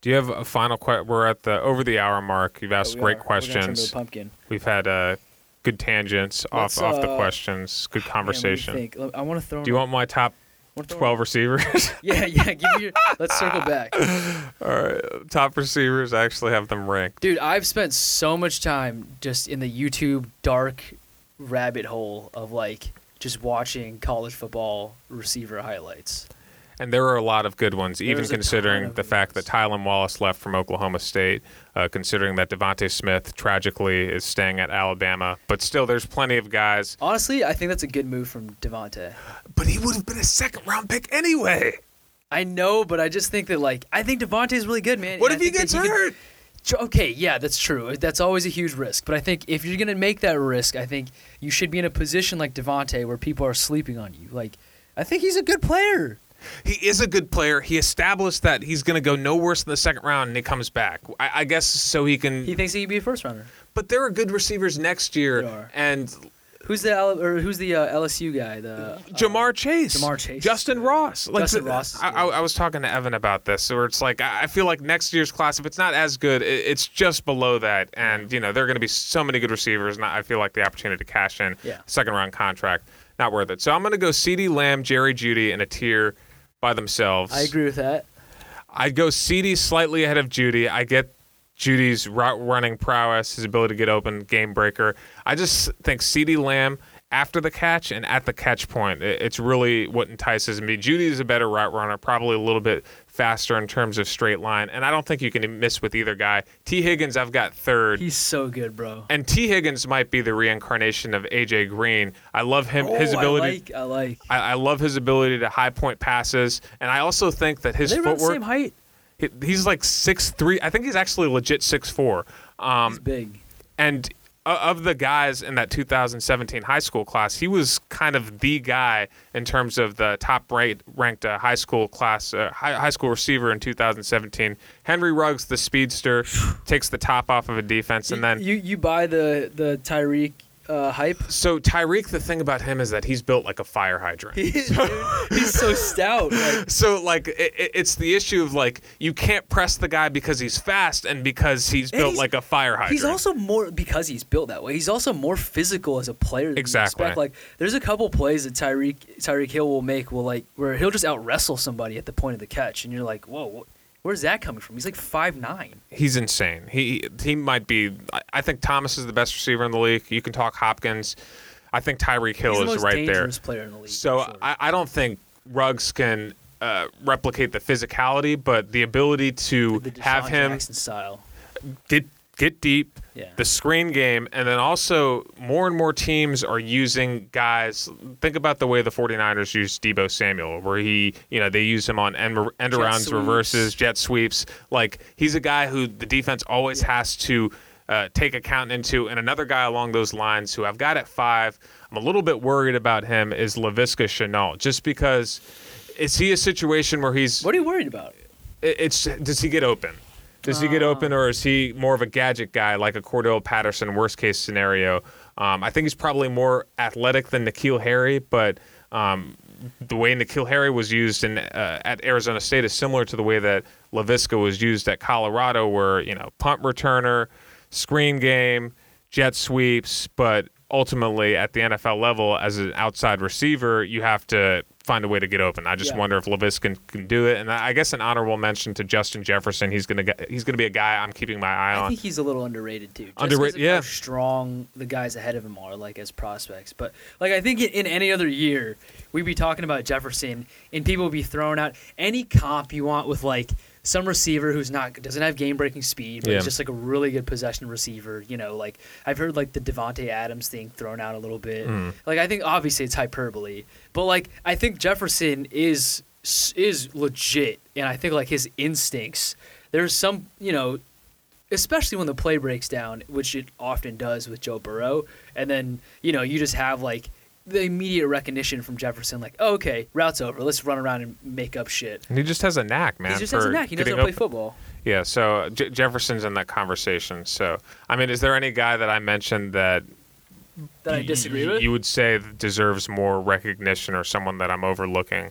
do you have a final question? We're at the over the hour mark. You've asked we great are. We're gonna turn to questions. a pumpkin. We've had uh, good tangents Let's, off off the uh, questions. Good Man, what do you conversation. think? I want to throw. do you want my top wanna throw- twelve receivers? Yeah, yeah. Give me your. Let's circle back, All right, top receivers. I actually have them ranked. dude. I've spent so much time just in the YouTube dark rabbit hole of like just watching college football receiver highlights. And there are a lot of good ones, even There's a ton considering the fact that. Tylan Wallace left from Oklahoma State, uh, considering that DeVonta Smith tragically is staying at Alabama. But still, there's plenty of guys. Honestly, I think that's a good move from DeVonta. But he would have been a second round pick anyway. I know, but I just think that like I think DeVonta is really good, man. What and if he gets could- hurt? Tr- Okay, yeah, that's true. That's always a huge risk. But I think if you're gonna make that risk, I think you should be in a position like DeVonta where people are sleeping on you. Like, I think he's a good player. He is a good player. He established that he's going to go no worse in the second round, and he comes back. I, I guess so he can. He thinks he could be a first rounder. but there are good receivers next year, are. and Who's the L- or who's the uh, LSU guy? The uh, Ja'Marr Chase, Ja'Marr Chase. Justyn Ross. Like Justyn the- Ross I, I. I was talking to Evan about this, where it's like I I feel like next year's class, if it's not as good, it, it's just below that, and you know there are going to be so many good receivers, and I feel like the opportunity to cash in Yeah. second round contract not worth it. So I'm going to go CeeDee Lamb, Jerry Jeudy in a tier by themselves. I agree with that. I'd go CeeDee slightly ahead of Jeudy. I get Jeudy's route running prowess, his ability to get open, game breaker. I just think CeeDee Lamb after the catch and at the catch point, it's really what entices me. Jeudy is a better route runner, probably a little bit faster in terms of straight line, and I don't think you can miss with either guy. Tee Higgins, I've got third. He's so good, bro. and Tee Higgins might be the reincarnation of AJ Green. I love him, his Oh, ability. I like. I like. I, I love his ability to high point passes, and I also think that his they around the same height. He- He's like six three. I think he's actually legit six four. He's Um, big. and of the guys in that 2017 high school class, he was kind of the guy in terms of the top rate ranked uh, high school class uh, high, high school receiver in 2017. Henry Ruggs, the speedster, takes the top off of a defense, and You- then you you buy the the Tyreek uh, hype. So Tyreek, the thing about him is that he's built like a fire hydrant. He is, dude. He's so stout. Like, So like it, it- it's the issue of like you can't press the guy because he's fast and because he's And built he's- like a fire hydrant. He's also more because he's built that way. He's also more physical as a player. Than you Exactly. expect. Like there's a couple plays that Tyreek Tyreek Hill will make will like where he'll just out wrestle somebody at the point of the catch, and you're like, whoa, wh- where's that coming from? He's like five nine. he's insane. He he might be. I- think Thomas is the best receiver in the league. You can talk Hopkins. I think Tyreek Hill He's the is most right there. player in the league. So sure. I, I don't think Ruggs can uh, replicate the physicality, but the ability to have him Jackson style. get get deep, Yeah. the screen game, and then also more and more teams are using guys. Think about the way the 49ers use Deebo Samuel, where he, you know, they use him on end, end arounds, reverses, jet sweeps. Like he's a guy who the defense always has to. Uh, take account into, and another guy along those lines who I've got at five. I'm a little bit worried about him is Laviska Shenault, just because is he a situation where he's What are you worried about? it- it's does he get open? Does he get open, or is he more of a gadget guy like a Cordarrelle Patterson? Worst case scenario, um, I think he's probably more athletic than N'Keal Harry, but um, the way N'Keal Harry was used in uh, at Arizona State is similar to the way that Laviska was used at Colorado, where you know punt returner, screen game, jet sweeps, but ultimately at the NFL level as an outside receiver, you have to find a way to get open. I just Yeah. wonder if Laviska can, can do it. And I guess an honorable mention to Justin Jefferson. He's gonna get, he's gonna be a guy I'm keeping my eye on. I think he's a little underrated too. Just Underrated, yeah. How strong the guys ahead of him are, like as prospects. But like I think in, in any other year, we'd be talking about Jefferson, and people would be throwing out any comp you want with like some receiver who's not doesn't have game breaking speed, but Yeah. is just like a really good possession receiver. You know, like I've heard like the Davante Adams thing thrown out a little bit. Mm. Like I think obviously it's hyperbole, but like I think Jefferson is is legit, and I think like his instincts. There's some you know especially when the play breaks down, which it often does with Joe Burrow, and then you know you just have like the immediate recognition from Jefferson, like oh, okay, route's over, let's run around and make up shit. And he just has a knack, man. he just has a knack. He knows how to play football. Yeah, so J- Jefferson's in that conversation. So, I mean, is there any guy that I mentioned that That I disagree with. You would say deserves more recognition, or someone that I'm overlooking?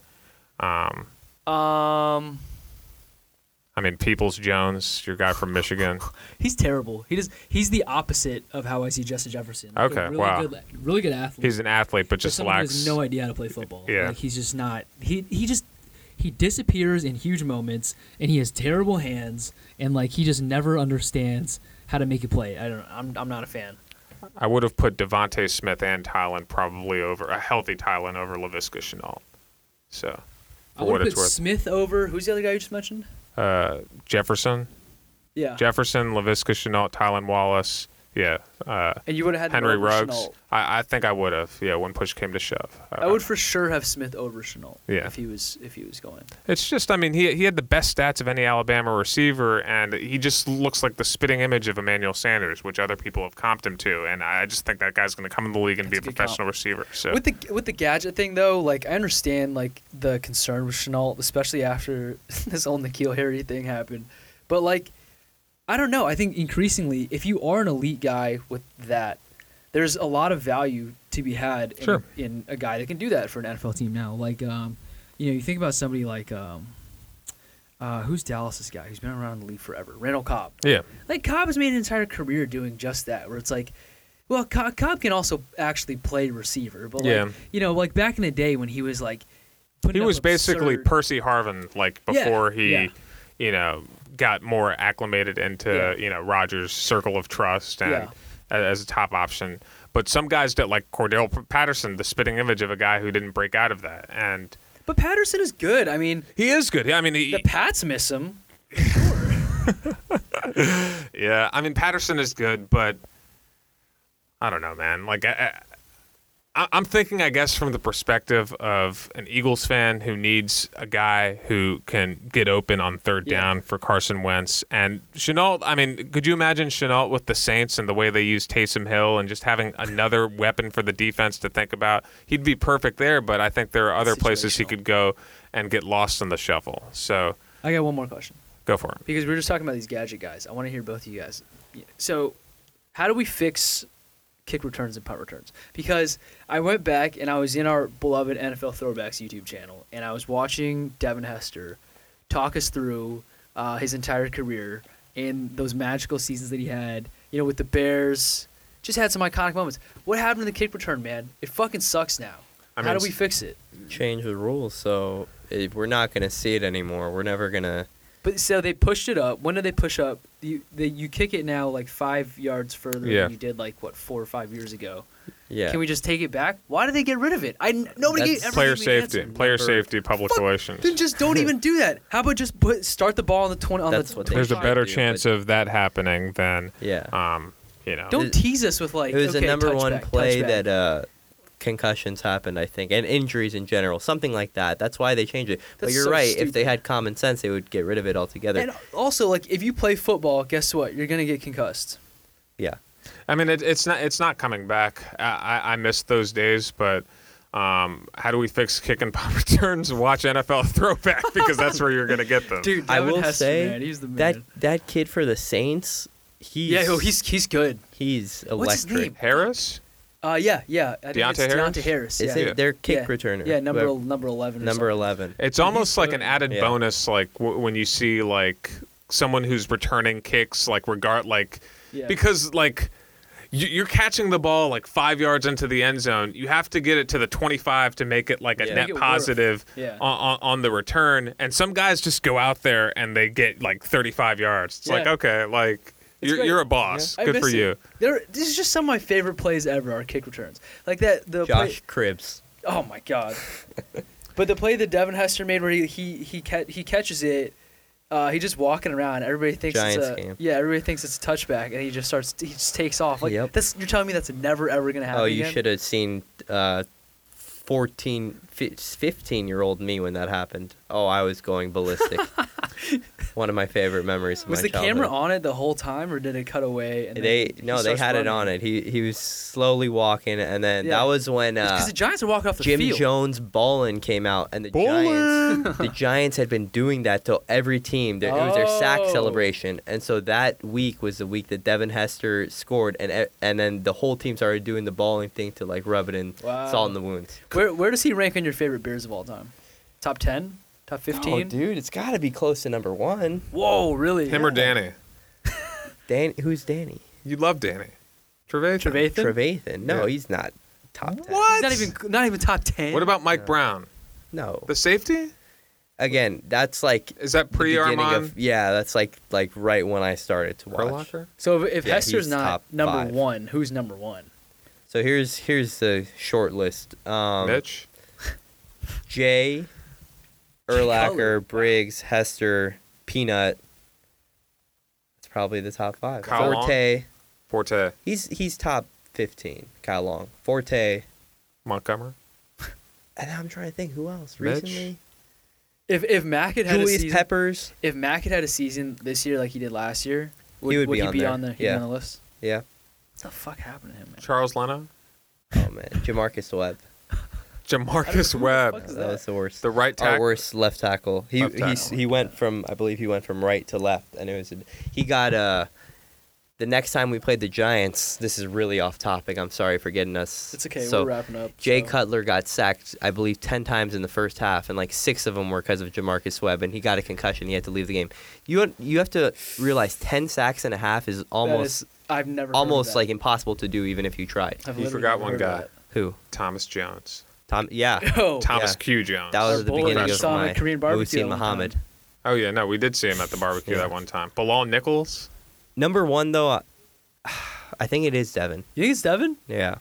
Um, um, I mean, Peoples Jones, your guy from Michigan. He's terrible. He does. He's the opposite of how I see Justin Jefferson. Like Okay, really wow. Good, really good athlete. He's an athlete, but but just who lacks. has no idea how to play football. Yeah. Like he's just not. He he just he disappears in huge moments, and he has terrible hands, and like he just never understands how to make a play. I don't. I'm I'm not a fan. I would have put DeVonta Smith and Tylan probably over a healthy Tylan over Laviska Shenault. So, I would what put it's worth, Smith over. Who's the other guy you just mentioned? Uh, Jefferson, Yeah, Jefferson, Laviska Shenault, Tylan Wallace. Yeah, uh, and you would have had Henry Ruggs. I, I think I would have. Yeah, when push came to shove. I would for sure have Smith over Shenault. Yeah. if he was if he was going. It's just, I mean, he he had the best stats of any Alabama receiver, and he just looks like the spitting image of Emmanuel Sanders, which other people have comped him to. And I just think that guy's going to come in the league and That's be a a professional receiver. So With the with the gadget thing though, like I understand like the concern with Shenault, especially after this whole N'Keal Harry thing happened. But like, I don't know. I think increasingly, if you are an elite guy with that, there's a lot of value to be had in, Sure. in a guy that can do that for an NFL team now. Like, um, you know, you think about somebody like, um, Uh, who's Dallas's guy? Who's been around the league forever? Randall Cobb. yeah, Like Cobb has made an entire career doing just that, where it's like, well, Co- Cobb can also actually play receiver, but like, Yeah. you know, like back in the day when he was like, he was basically absurd- Percy Harvin, like Yeah, before he, yeah. you know, got more acclimated into Yeah. you know Rodgers' circle of trust and Yeah. as a top option. But some guys that like Cordarrelle Patterson, the spitting image of a guy who didn't break out of that, and But Patterson is good. I mean, he is good. I mean, he, the Pats miss him. Yeah, I mean Patterson is good, but I don't know, man. Like I, I, I'm thinking, I guess, from the perspective of an Eagles fan who needs a guy who can get open on third Yeah. down for Carson Wentz and Shenault. I mean, could you imagine Shenault with the Saints and the way they use Taysom Hill and just having another weapon for the defense to think about? He'd be perfect there, but I think there are other places he could go and get lost in the shuffle. So I got one more question go for it. because we were just talking about these gadget guys. I want to hear both of you guys. So, how do we fix kick returns and punt returns because I went back and I was in our beloved NFL Throwbacks YouTube channel and I was watching Devin Hester talk us through uh, his entire career and those magical seasons that he had. You know, with the Bears, just had some iconic moments. What happened to the kick return, man? It fucking sucks now. I How mean, do we fix it? Change the rules, so it, we're not gonna see it anymore. We're never gonna. But so they pushed it up. When did they push up? You they, you kick it now like five yards further Yeah. than you did like what four or five years ago. Yeah. Can we just take it back? Why did they get rid of it? I n- nobody That's- gave, ever player gave me an safety, player Number- safety, public Fuck, relations. Then just don't even do that. How about just put start the ball on the twenty on That's the what they There's a better do, chance but- of that happening than, Yeah. um, you know. Don't tease us with like it was okay, a number one touchback, play that uh, concussions happened, I think, and injuries in general, something like that. That's why they changed it. but you're so right. If they had common sense, they would get rid of it altogether. And also, like, if you play football, guess what? You're gonna get concussed. yeah. I mean, it, it's not it's not coming back. I, I, I missed those days, but um, how do we fix kick and punt returns? Watch NFL throwback because that's where you're gonna get them. Dude, I will Hester, say man, he's the man. that that kid for the Saints, he's yeah, he's he's good. he's electric. What's his name? Harris, Uh, yeah, yeah. I think Deonte it's Harris? Deonte Harris. Is yeah. it their kick yeah. returner? Yeah, number Whoever- number eleven. Or number something. eleven. it's He's almost like an added Yeah. bonus, like w- when you see like someone who's returning kicks, like regard like Yeah. because like you- you're catching the ball like five yards into the end zone. You have to get it to the 25 to make it like a Yeah. net Make it worth. positive Yeah. on, on, on the return. And some guys just go out there and they get like 35 yards. It's like okay, like It's you're, you're a boss. I Good for it. you. There, this is just some of my favorite plays ever. Are kick returns like that. The play, Josh Cribbs. Oh my god! but the play that Devin Hester made, where he he he, ca- he catches it, uh, he just walking around. Everybody thinks Giants it's a game. yeah. Everybody thinks it's a touchback, and he just starts. He just takes off. Like Yep. that's you're telling me that's never ever gonna happen. Oh, you should have seen uh, 14, 15 year old me when that happened. Oh, I was going ballistic. One of my favorite memories of Was my the camera on it the whole time, or did it cut away? And They no, they starts had it on it. He he was slowly walking, and then Yeah. that was when Because uh, the Giants are walking off the Jim field. Jones Ballin came out, and the Giants the Giants had been doing that to every team. Their- It was their sack Oh. celebration, and so that week was the week that Devin Hester scored, and e- and then the whole team started doing the balling thing to like rub it in Wow. salt in the wounds. Where where does he rank on your favorite beers of all time? Top ten? Top Oh, fifteen? dude, it's got to be close to number one. Whoa, really? Him or Yeah. Danny? Dan, who's Danny? You love Danny. Trevathan. Trevathan? Trevathan. No, Yeah. he's not top ten. He's not even not even top ten. What about Mike Brown? No. The safety? Again, that's like Is that pre beginning Armand of- yeah, that's like like right when I started to watch. Urlacher? So if, if Yeah, Hester's not number five. one, who's number one? So here's here's the short list. Um, Mitch? Jay, Cutler. Urlacher, Briggs, Hester, Peanut. That's probably the top five. Kyle Long? Forte, Forte? he's he's top fifteen. Kyle Long, Forte, Montgomery? and I'm trying to think who else Mitch? recently. If if Mack had had a season, Peppers. if Mack had had a season this year like he did last year, would, would be he on be there. on the he'd Yeah. be on the list? Yeah. What the fuck happened to him, man? Charles Leno? Oh man, J'Marcus Webb. J'Marcus Who the Webb? That was the worst. The right tackle. Our tackle? worst left tackle. He Left he's, tackle. he went from I believe he went from right to left, and it was he got uh the next time we played the Giants. This is really off topic. I'm sorry for getting us. It's okay. So we're wrapping up. Jay so. Cutler got sacked, I believe, ten times in the first half, and like six of them were because of J'Marcus Webb, and he got a concussion. He had to leave the game. You you have to realize ten sacks and a half is almost is- I've never heard of almost that. like impossible to do, even if you tried. I've You literally forgot never one heard of guy. Who? Thomas Jones. Tom? Yeah. Oh, Thomas Yeah. Q. Jones. that was Our at the bowler beginning we of saw him my at Korean barbecue Musi that one Muhammad. time. Oh, yeah, no, we did see him at the barbecue Yeah. that one time. Bilal Nichols? Number one though, uh, I- I think it is Devin. You think it's Devin? Yeah.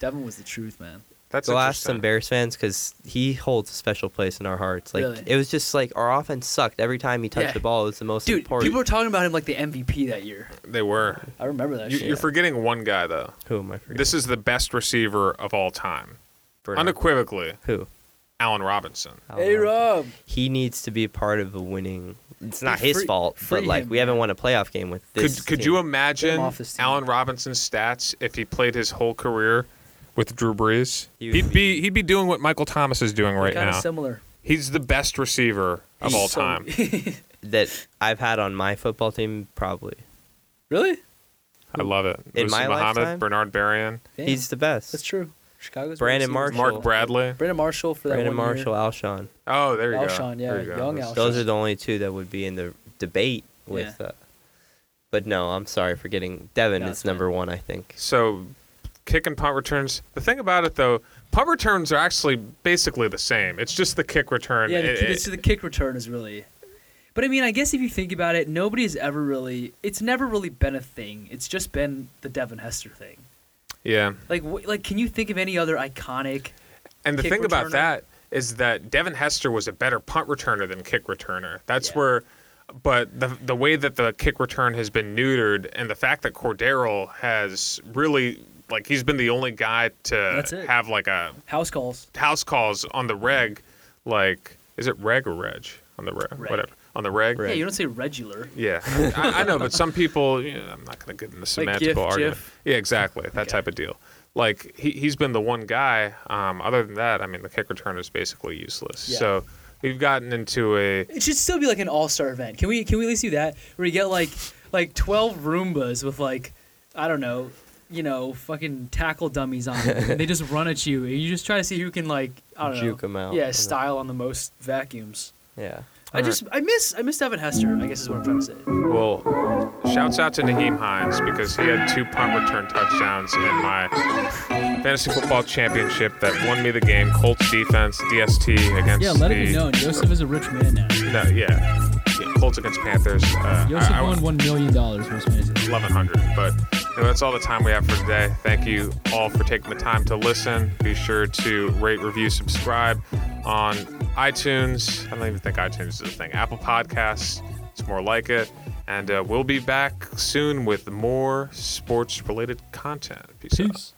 Devin was the truth, man. That's Go ask some interesting. Bears fans because he holds a special place in our hearts. Like Really? it was just like our offense sucked every time he touched Yeah. the ball. It was the most Dude, important. people were talking about him like the MVP that year. They were. I remember that You, shit. You're forgetting one guy, though. Who am I forgetting? This is the best receiver of all time. Bernard. Unequivocally, Who? Allen Robinson. Hey, Rob. He needs to be a part of a winning. It's not his free- fault, free but like him, we haven't won a playoff game with this. Could could team. you imagine off this team. Allen Robinson's stats if he played his whole career with Drew Brees? He would He'd be- be he'd be doing what Michael Thomas is doing right kind now. similar. He's the best receiver of all So- time. that I've had on my football team? Probably. really? I love it. In Muhsin my Muhammad, lifetime? Bernard Berrian, Damn, He's the best. that's true. Chicago's Brandon. Marshall. Mark Bradley. Brandon Marshall for that Brandon one Marshall, Alshon. Oh, there you go. Alshon, yeah, you go. young Alshon. Those are the only two that would be in the debate with. Uh, but no, I'm sorry for getting Devin. No, is it's number one, I think. So, kick and punt returns. The thing about it, though, punt returns are actually basically the same. It's just the kick return. Yeah, the, It- kick- it- it's the kick return is really. But I mean, I guess if you think about it, nobody's ever really. It's never really been a thing. It's just been the Devin Hester thing. Yeah. Like, wh- like, can you think of any other iconic? And the thing about that is that Devin Hester was a better punt returner than kick returner. That's Yeah. where, but the the way that the kick return has been neutered, and the fact that Cordarrelle has really like he's been the only guy to have like a House calls. house calls on the reg, like is it reg or reg on the reg, Reg. whatever on the reg. Reg. Yeah, you don't say regular. Yeah, I, I know, but some people, you know, I'm not going to get into semantical GIF, argument. GIF. Yeah, exactly, that Okay. type of deal. Like he he's been the one guy. Um, other than that, I mean, the kick return is basically useless. Yeah. So we've gotten into a It should still be like an all star event. Can we? Can we at least do that? Where you get like like twelve Roombas with like I don't know, you know, fucking tackle dummies on them. and they just run at you, and you just try to see who can like I don't know. Juke know. 'em out. Yeah, style on the most vacuums. Yeah. I just I miss I miss Devin Hester. I guess is what I'm trying to say. well. Shouts out to Nyheim Hines because he had two punt return touchdowns in my fantasy football championship that won me the game. Colts defense, DST against Yeah, let the, it be known. Joseph is a rich man now. No, yeah. yeah, Colts against Panthers. Uh, Joseph I- I- won one million dollars most fantasy. 1100 but you know, that's all the time we have for today thank you all for taking the time to listen be sure to rate review subscribe on itunes i don't even think itunes is a thing apple podcasts it's more like it and uh, we'll be back soon with more sports related content peace. Peace.